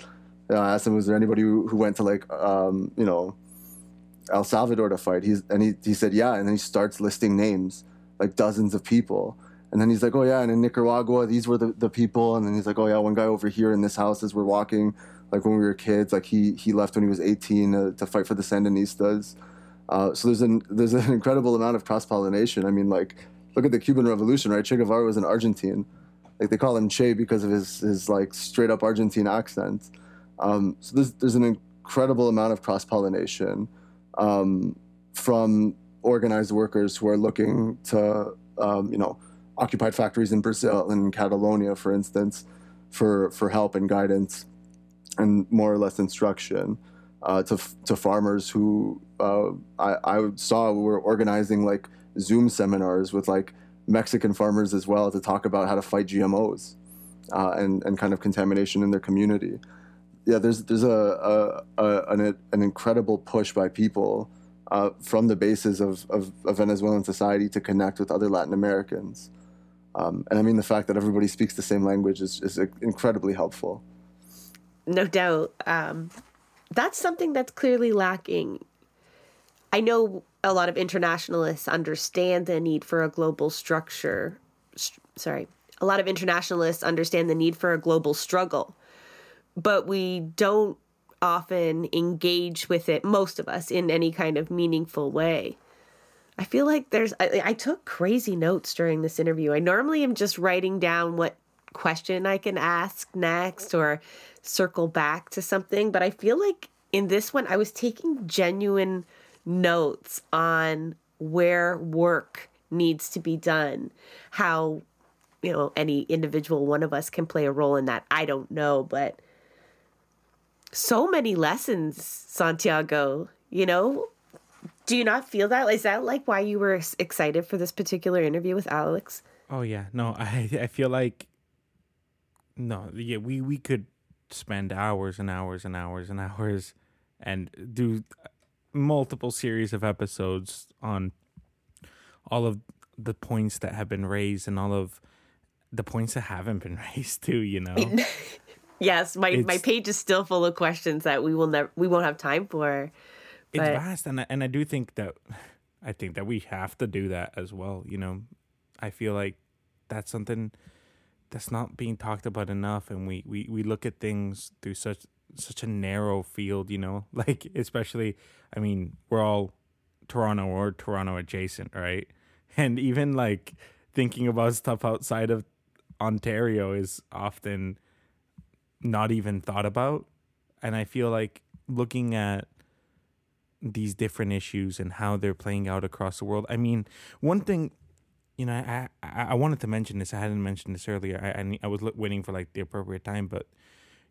I asked him was there anybody who, who went to like um, you know El Salvador to fight. He's and he he said yeah, and then he starts listing names like dozens of people. And then he's like, oh yeah, and in Nicaragua, these were the, the people. And then he's like, oh yeah, one guy over here in this house as we're walking, like when we were kids, like he he left when he was 18 uh, to fight for the Sandinistas. Uh, so there's an there's an incredible amount of cross pollination. I mean, like look at the Cuban Revolution, right? Che Guevara was an Argentine. Like they call him Che because of his his like straight up Argentine accent. Um, so there's there's an incredible amount of cross pollination um, from organized workers who are looking to um, you know occupied factories in Brazil and Catalonia, for instance, for for help and guidance and more or less instruction uh, to to farmers who uh, I, I saw we were organizing like Zoom seminars with like Mexican farmers as well to talk about how to fight GMOs uh, and and kind of contamination in their community. Yeah, there's there's a, a, a an, an incredible push by people uh, from the bases of, of, of Venezuelan society to connect with other Latin Americans. Um, and I mean, the fact that everybody speaks the same language is, is incredibly helpful. no doubt. Um, that's something that's clearly lacking. I know a lot of internationalists understand the need for a global structure. St- sorry, a lot of internationalists understand the need for a global struggle, but we don't often engage with it, most of us, in any kind of meaningful way. I feel like there's, I, I took crazy notes during this interview. I normally am just writing down what question I can ask next or circle back to something, but I feel like in this one, I was taking genuine notes on where work needs to be done, how you know any individual one of us can play a role in that i don't know but so many lessons santiago you know? Do you not feel that? Is that like why you were excited for this particular interview with alex? Oh yeah. No i i feel like no yeah we we could spend hours and hours and hours and hours and do multiple series of episodes on all of the points that have been raised and all of the points that haven't been raised too, you know. yes, my it's, my page is still full of questions that we will never we won't have time for. But... It's vast, and I, and I do think that I think that we have to do that as well. You know, I feel like that's something that's not being talked about enough, and we we we look at things through such such a narrow field. You know, like especially, I mean, we're all Toronto or Toronto adjacent, right? And even like thinking about stuff outside of Ontario is often not even thought about. And I feel like looking at these different issues and how they're playing out across the world. I mean, one thing, you know, I I, I wanted to mention this. I hadn't mentioned this earlier. I I, I was waiting for like the appropriate time, but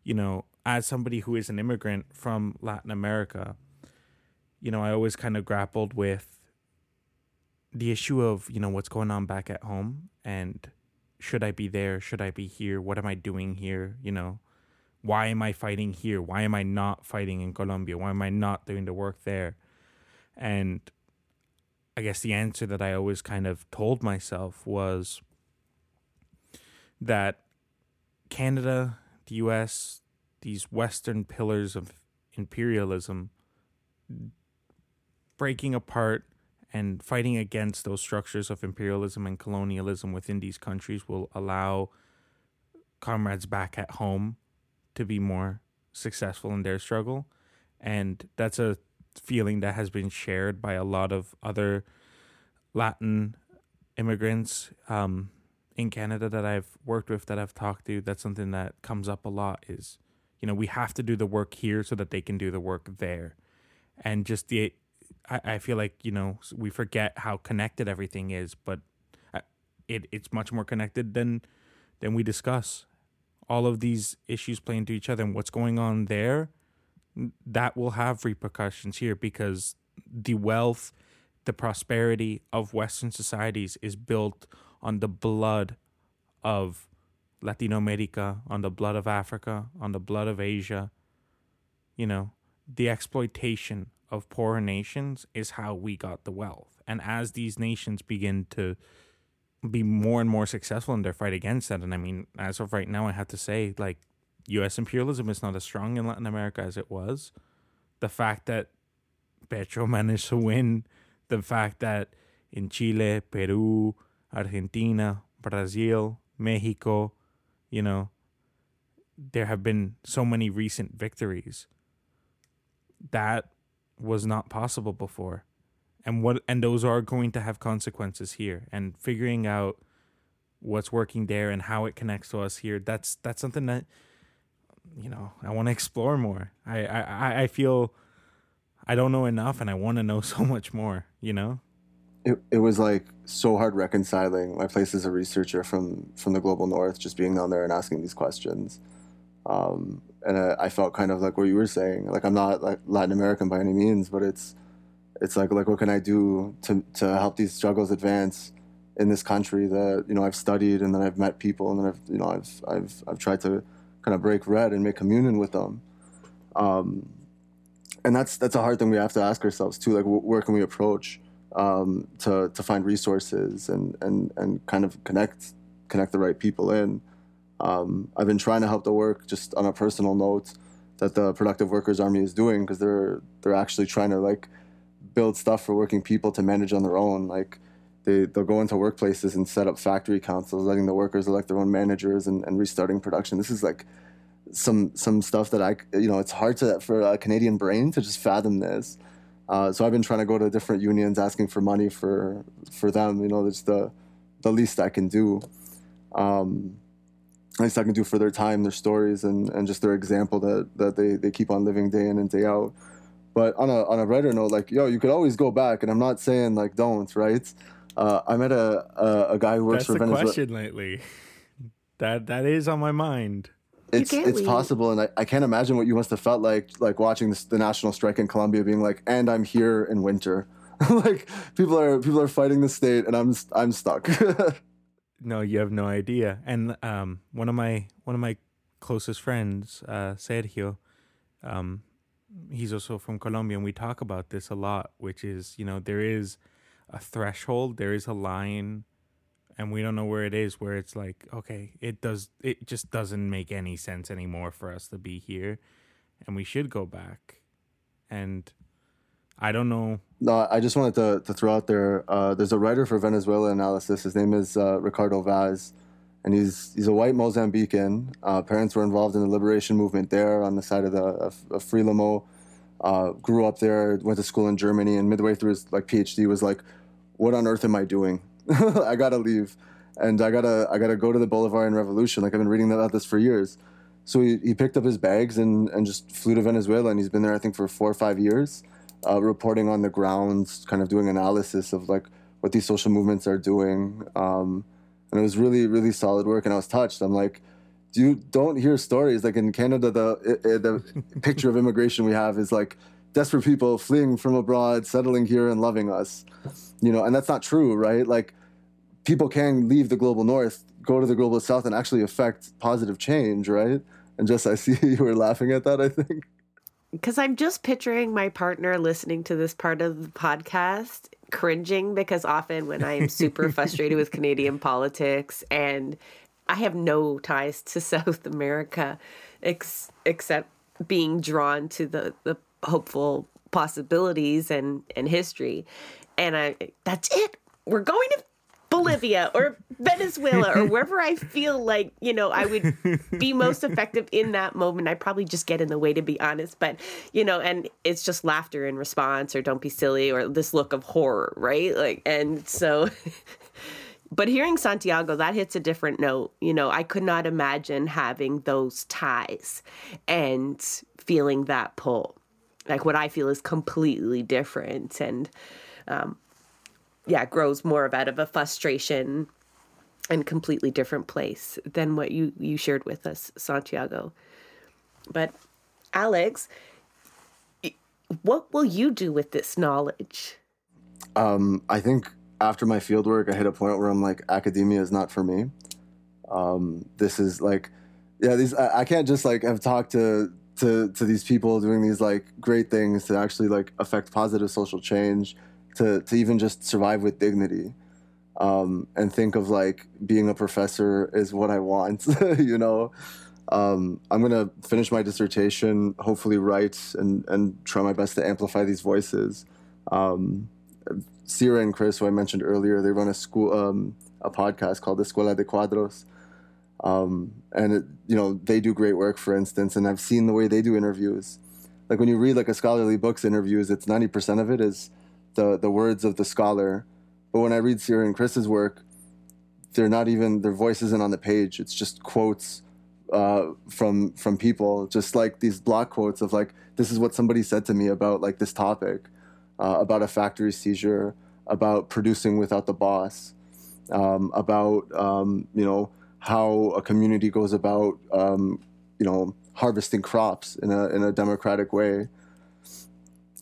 you know, as somebody who is an immigrant from Latin America, you know, I always kind of grappled with the issue of you know what's going on back at home and should I be there? Should I be here? What am I doing here? You know, why am I fighting here? Why am I not fighting in Colombia? Why am I not doing the work there? And I guess the answer that I always kind of told myself was that Canada, the US, these Western pillars of imperialism breaking apart and fighting against those structures of imperialism and colonialism within these countries will allow comrades back at home to be more successful in their struggle. And that's a feeling that has been shared by a lot of other Latin immigrants um, in Canada that I've worked with, that I've talked to. That's something that comes up a lot is, you know, we have to do the work here so that they can do the work there. And just the I, I feel like you know we forget how connected everything is, but uh, it it's much more connected than than we discuss. All of these issues play into each other, and what's going on there, that will have repercussions here because the wealth, the prosperity of Western societies is built on the blood of Latino America, on the blood of Africa, on the blood of Asia. You know, the exploitation of poorer nations is how we got the wealth. And as these nations begin to be more and more successful in their fight against that, and I mean, as of right now, I have to say, like, U.S. imperialism is not as strong in Latin America as it was. The fact that Petro managed to win, the fact that in Chile, Peru, Argentina, Brazil, Mexico, you know, there have been so many recent victories that was not possible before. And what and those are going to have consequences here. And figuring out what's working there and how it connects to us here that's that's something that you know i want to explore more. I, I i feel i don't know enough and i want to know so much more you know it, it was like so hard reconciling my place as a researcher from from the global north just being down there and asking these questions um, and I, I, felt kind of like what you were saying. Like I'm not like Latin American by any means, but it's it's like like what can I do to to help these struggles advance in this country that you know I've studied and then I've met people and then I've you know I've I've I've tried to kind of break bread and make communion with them. Um, and that's that's a hard thing we have to ask ourselves too. Like where can we approach um, to to find resources and and and kind of connect connect the right people in. Um, I've been trying to help the work just on a personal note, that the Productive Workers Army is doing because they're they're actually trying to like build stuff for working people to manage on their own. Like they they'll go into workplaces and set up factory councils, letting the workers elect their own managers and, and restarting production. This is like some some stuff that I you know it's hard to for a Canadian brain to just fathom this. Uh, so I've been trying to go to different unions asking for money for for them. You know, it's the the least I can do. Um, at least I can do for their time, their stories, and, and just their example that, that they, they keep on living day in and day out. But on a on a brighter note, like yo, you could always go back, and I'm not saying like don't, right? Uh, I met a, a, a guy who works That's for the question lately. That that is on my mind. It's can't it's leave. possible, and I, I can't imagine what you must have felt like like watching this, the national strike in Colombia, being like, and I'm here in winter, like people are people are fighting the state, and I'm I'm stuck. No, you have no idea. And um, one of my one of my closest friends, uh, Sergio, um, he's also from Colombia, and we talk about this a lot. Which is, you know, there is a threshold, there is a line, and we don't know where it is. Where it's like, okay, it does, it just doesn't make any sense anymore for us to be here, and we should go back. And I don't know. No, I just wanted to, to throw out there. Uh, there's a writer for Venezuelanalysis. His name is uh, Ricardo Vaz, and he's he's a white Mozambican. Uh, parents were involved in the liberation movement there on the side of the of, of Frelimo. Uh, grew up there, went to school in Germany, and midway through his like PhD was like, "What on earth am I doing? I gotta leave, and I gotta I gotta go to the Bolivarian Revolution. Like I've been reading about this for years." So he, he picked up his bags and, and just flew to Venezuela, and he's been there I think for four or five years uh, reporting on the ground, kind of doing analysis of like what these social movements are doing. Um, and it was really, really solid work. And I was touched. I'm like, you don't hear stories like in Canada? The the picture of immigration we have is like desperate people fleeing from abroad, settling here, and loving us. You know, and that's not true, right? Like people can leave the global north, go to the global south, and actually affect positive change, right? And just I see you were laughing at that. I think. Because I'm just picturing my partner listening to this part of the podcast, cringing because often when I am super frustrated with Canadian politics and I have no ties to South America ex- except being drawn to the, the hopeful possibilities and, and history. And I, that's it. We're going to Bolivia or Venezuela or wherever I feel like, you know, I would be most effective in that moment. I probably just get in the way to be honest, but you know, and it's just laughter in response or don't be silly or this look of horror, right? Like and so but hearing Santiago, that hits a different note. You know, I could not imagine having those ties and feeling that pull. Like what I feel is completely different and um, yeah, grows more of out of a frustration and completely different place than what you you shared with us, Santiago. But Alex, what will you do with this knowledge? Um, I think after my fieldwork, I hit a point where I'm like, academia is not for me. Um, this is like, yeah, these I, I can't just like have talked to to to these people doing these like great things to actually like affect positive social change, to to even just survive with dignity, um, and think of like being a professor is what I want, you know. Um, I'm gonna finish my dissertation, hopefully write and and try my best to amplify these voices. Um, Cira and Chris, who I mentioned earlier, they run a school, um, a podcast called Escuela de Cuadros, um, and it, you know they do great work. For instance, and I've seen the way they do interviews. Like when you read like a scholarly book's interviews, it's ninety percent of it is the the words of the scholar, but when I read Cira and Chris's work, they're not even their voice isn't on the page. It's just quotes uh, from from people, just like these block quotes of like this is what somebody said to me about like this topic uh, about a factory seizure, about producing without the boss, um, about um, you know how a community goes about um, you know harvesting crops in a in a democratic way.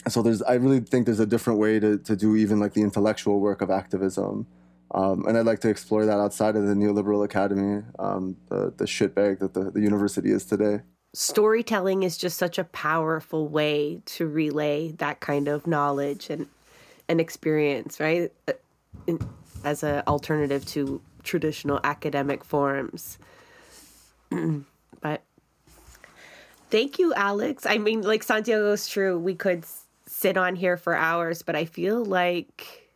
So there's I really think there's a different way to, to do even like the intellectual work of activism. Um, and I'd like to explore that outside of the neoliberal academy, um, the, the shitbag that the, the university is today storytelling is just such a powerful way to relay that kind of knowledge and and experience right as an alternative to traditional academic forms but Thank you, Alex. I mean, like Santiago's true. We could sit on here for hours, but I feel like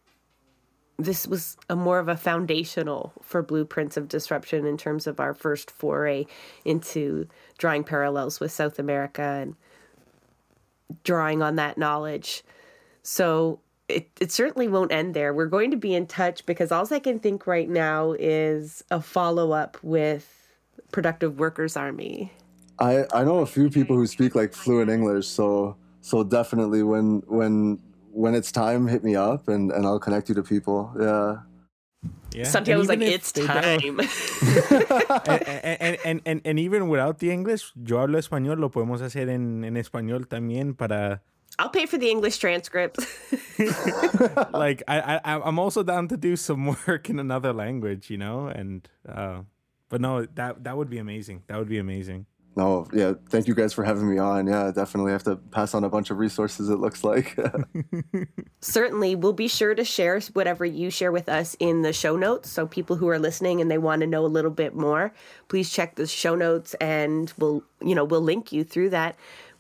this was a more of a foundational for blueprints of disruption in terms of our first foray into drawing parallels with South America and drawing on that knowledge. So it, it certainly won't end there. We're going to be in touch because all I can think right now is a follow up with Productive Workers Army. I, I know a few people who speak like fluent English, so so definitely when when when it's time, hit me up and, and I'll connect you to people. Yeah. Yeah. Santiago was like, it's time. and, and, and, and, and even without the English, yo hablo español, lo podemos hacer en, en español también para I'll pay for the English transcript. like I, I I'm also down to do some work in another language, you know, and uh, but no, that that would be amazing. That would be amazing. No, yeah, thank you guys for having me on. Yeah, definitely have to pass on a bunch of resources. It looks like. Certainly, we'll be sure to share whatever you share with us in the show notes. So people who are listening and they want to know a little bit more, please check the show notes, and we'll you know we'll link you through that.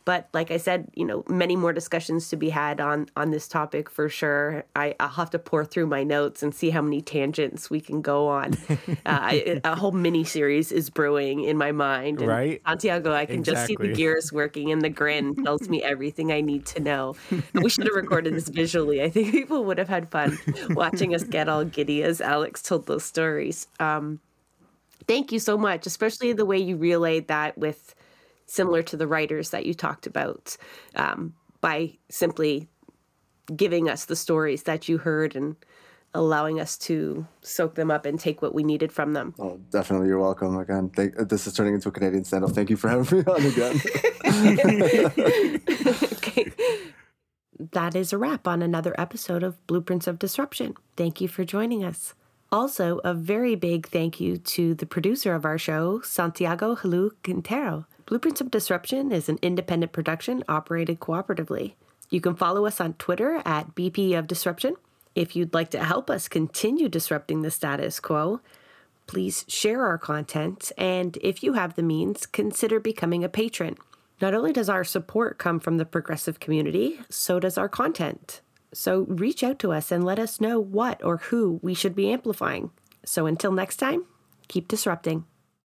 But like I said, you know, many more discussions to be had on on this topic for sure. I, will have to pour through my notes and see how many tangents we can go on. uh, a whole mini series is brewing in my mind. And right, Santiago, I can exactly. just see the gears working, and the grin tells me everything I need to know. We should have recorded this visually. I think people would have had fun watching us get all giddy as Alex told those stories. Um, thank you so much, especially the way you relayed that with similar to the writers that you talked about um, by simply giving us the stories that you heard and allowing us to soak them up and take what we needed from them. Oh, definitely. You're welcome. Again, thank, this is turning into a Canadian stand-up. Thank you for having me on again. okay. That is a wrap on another episode of Blueprints of Disruption. Thank you for joining us. Also, a very big thank you to the producer of our show, Santiago Helou Quintero. Blueprints of Disruption is an independent production operated cooperatively. You can follow us on Twitter at BP of Disruption. If you'd like to help us continue disrupting the status quo, please share our content, and if you have the means, consider becoming a patron. Not only does our support come from the progressive community, so does our content. So reach out to us and let us know what or who we should be amplifying. So until next time, keep disrupting.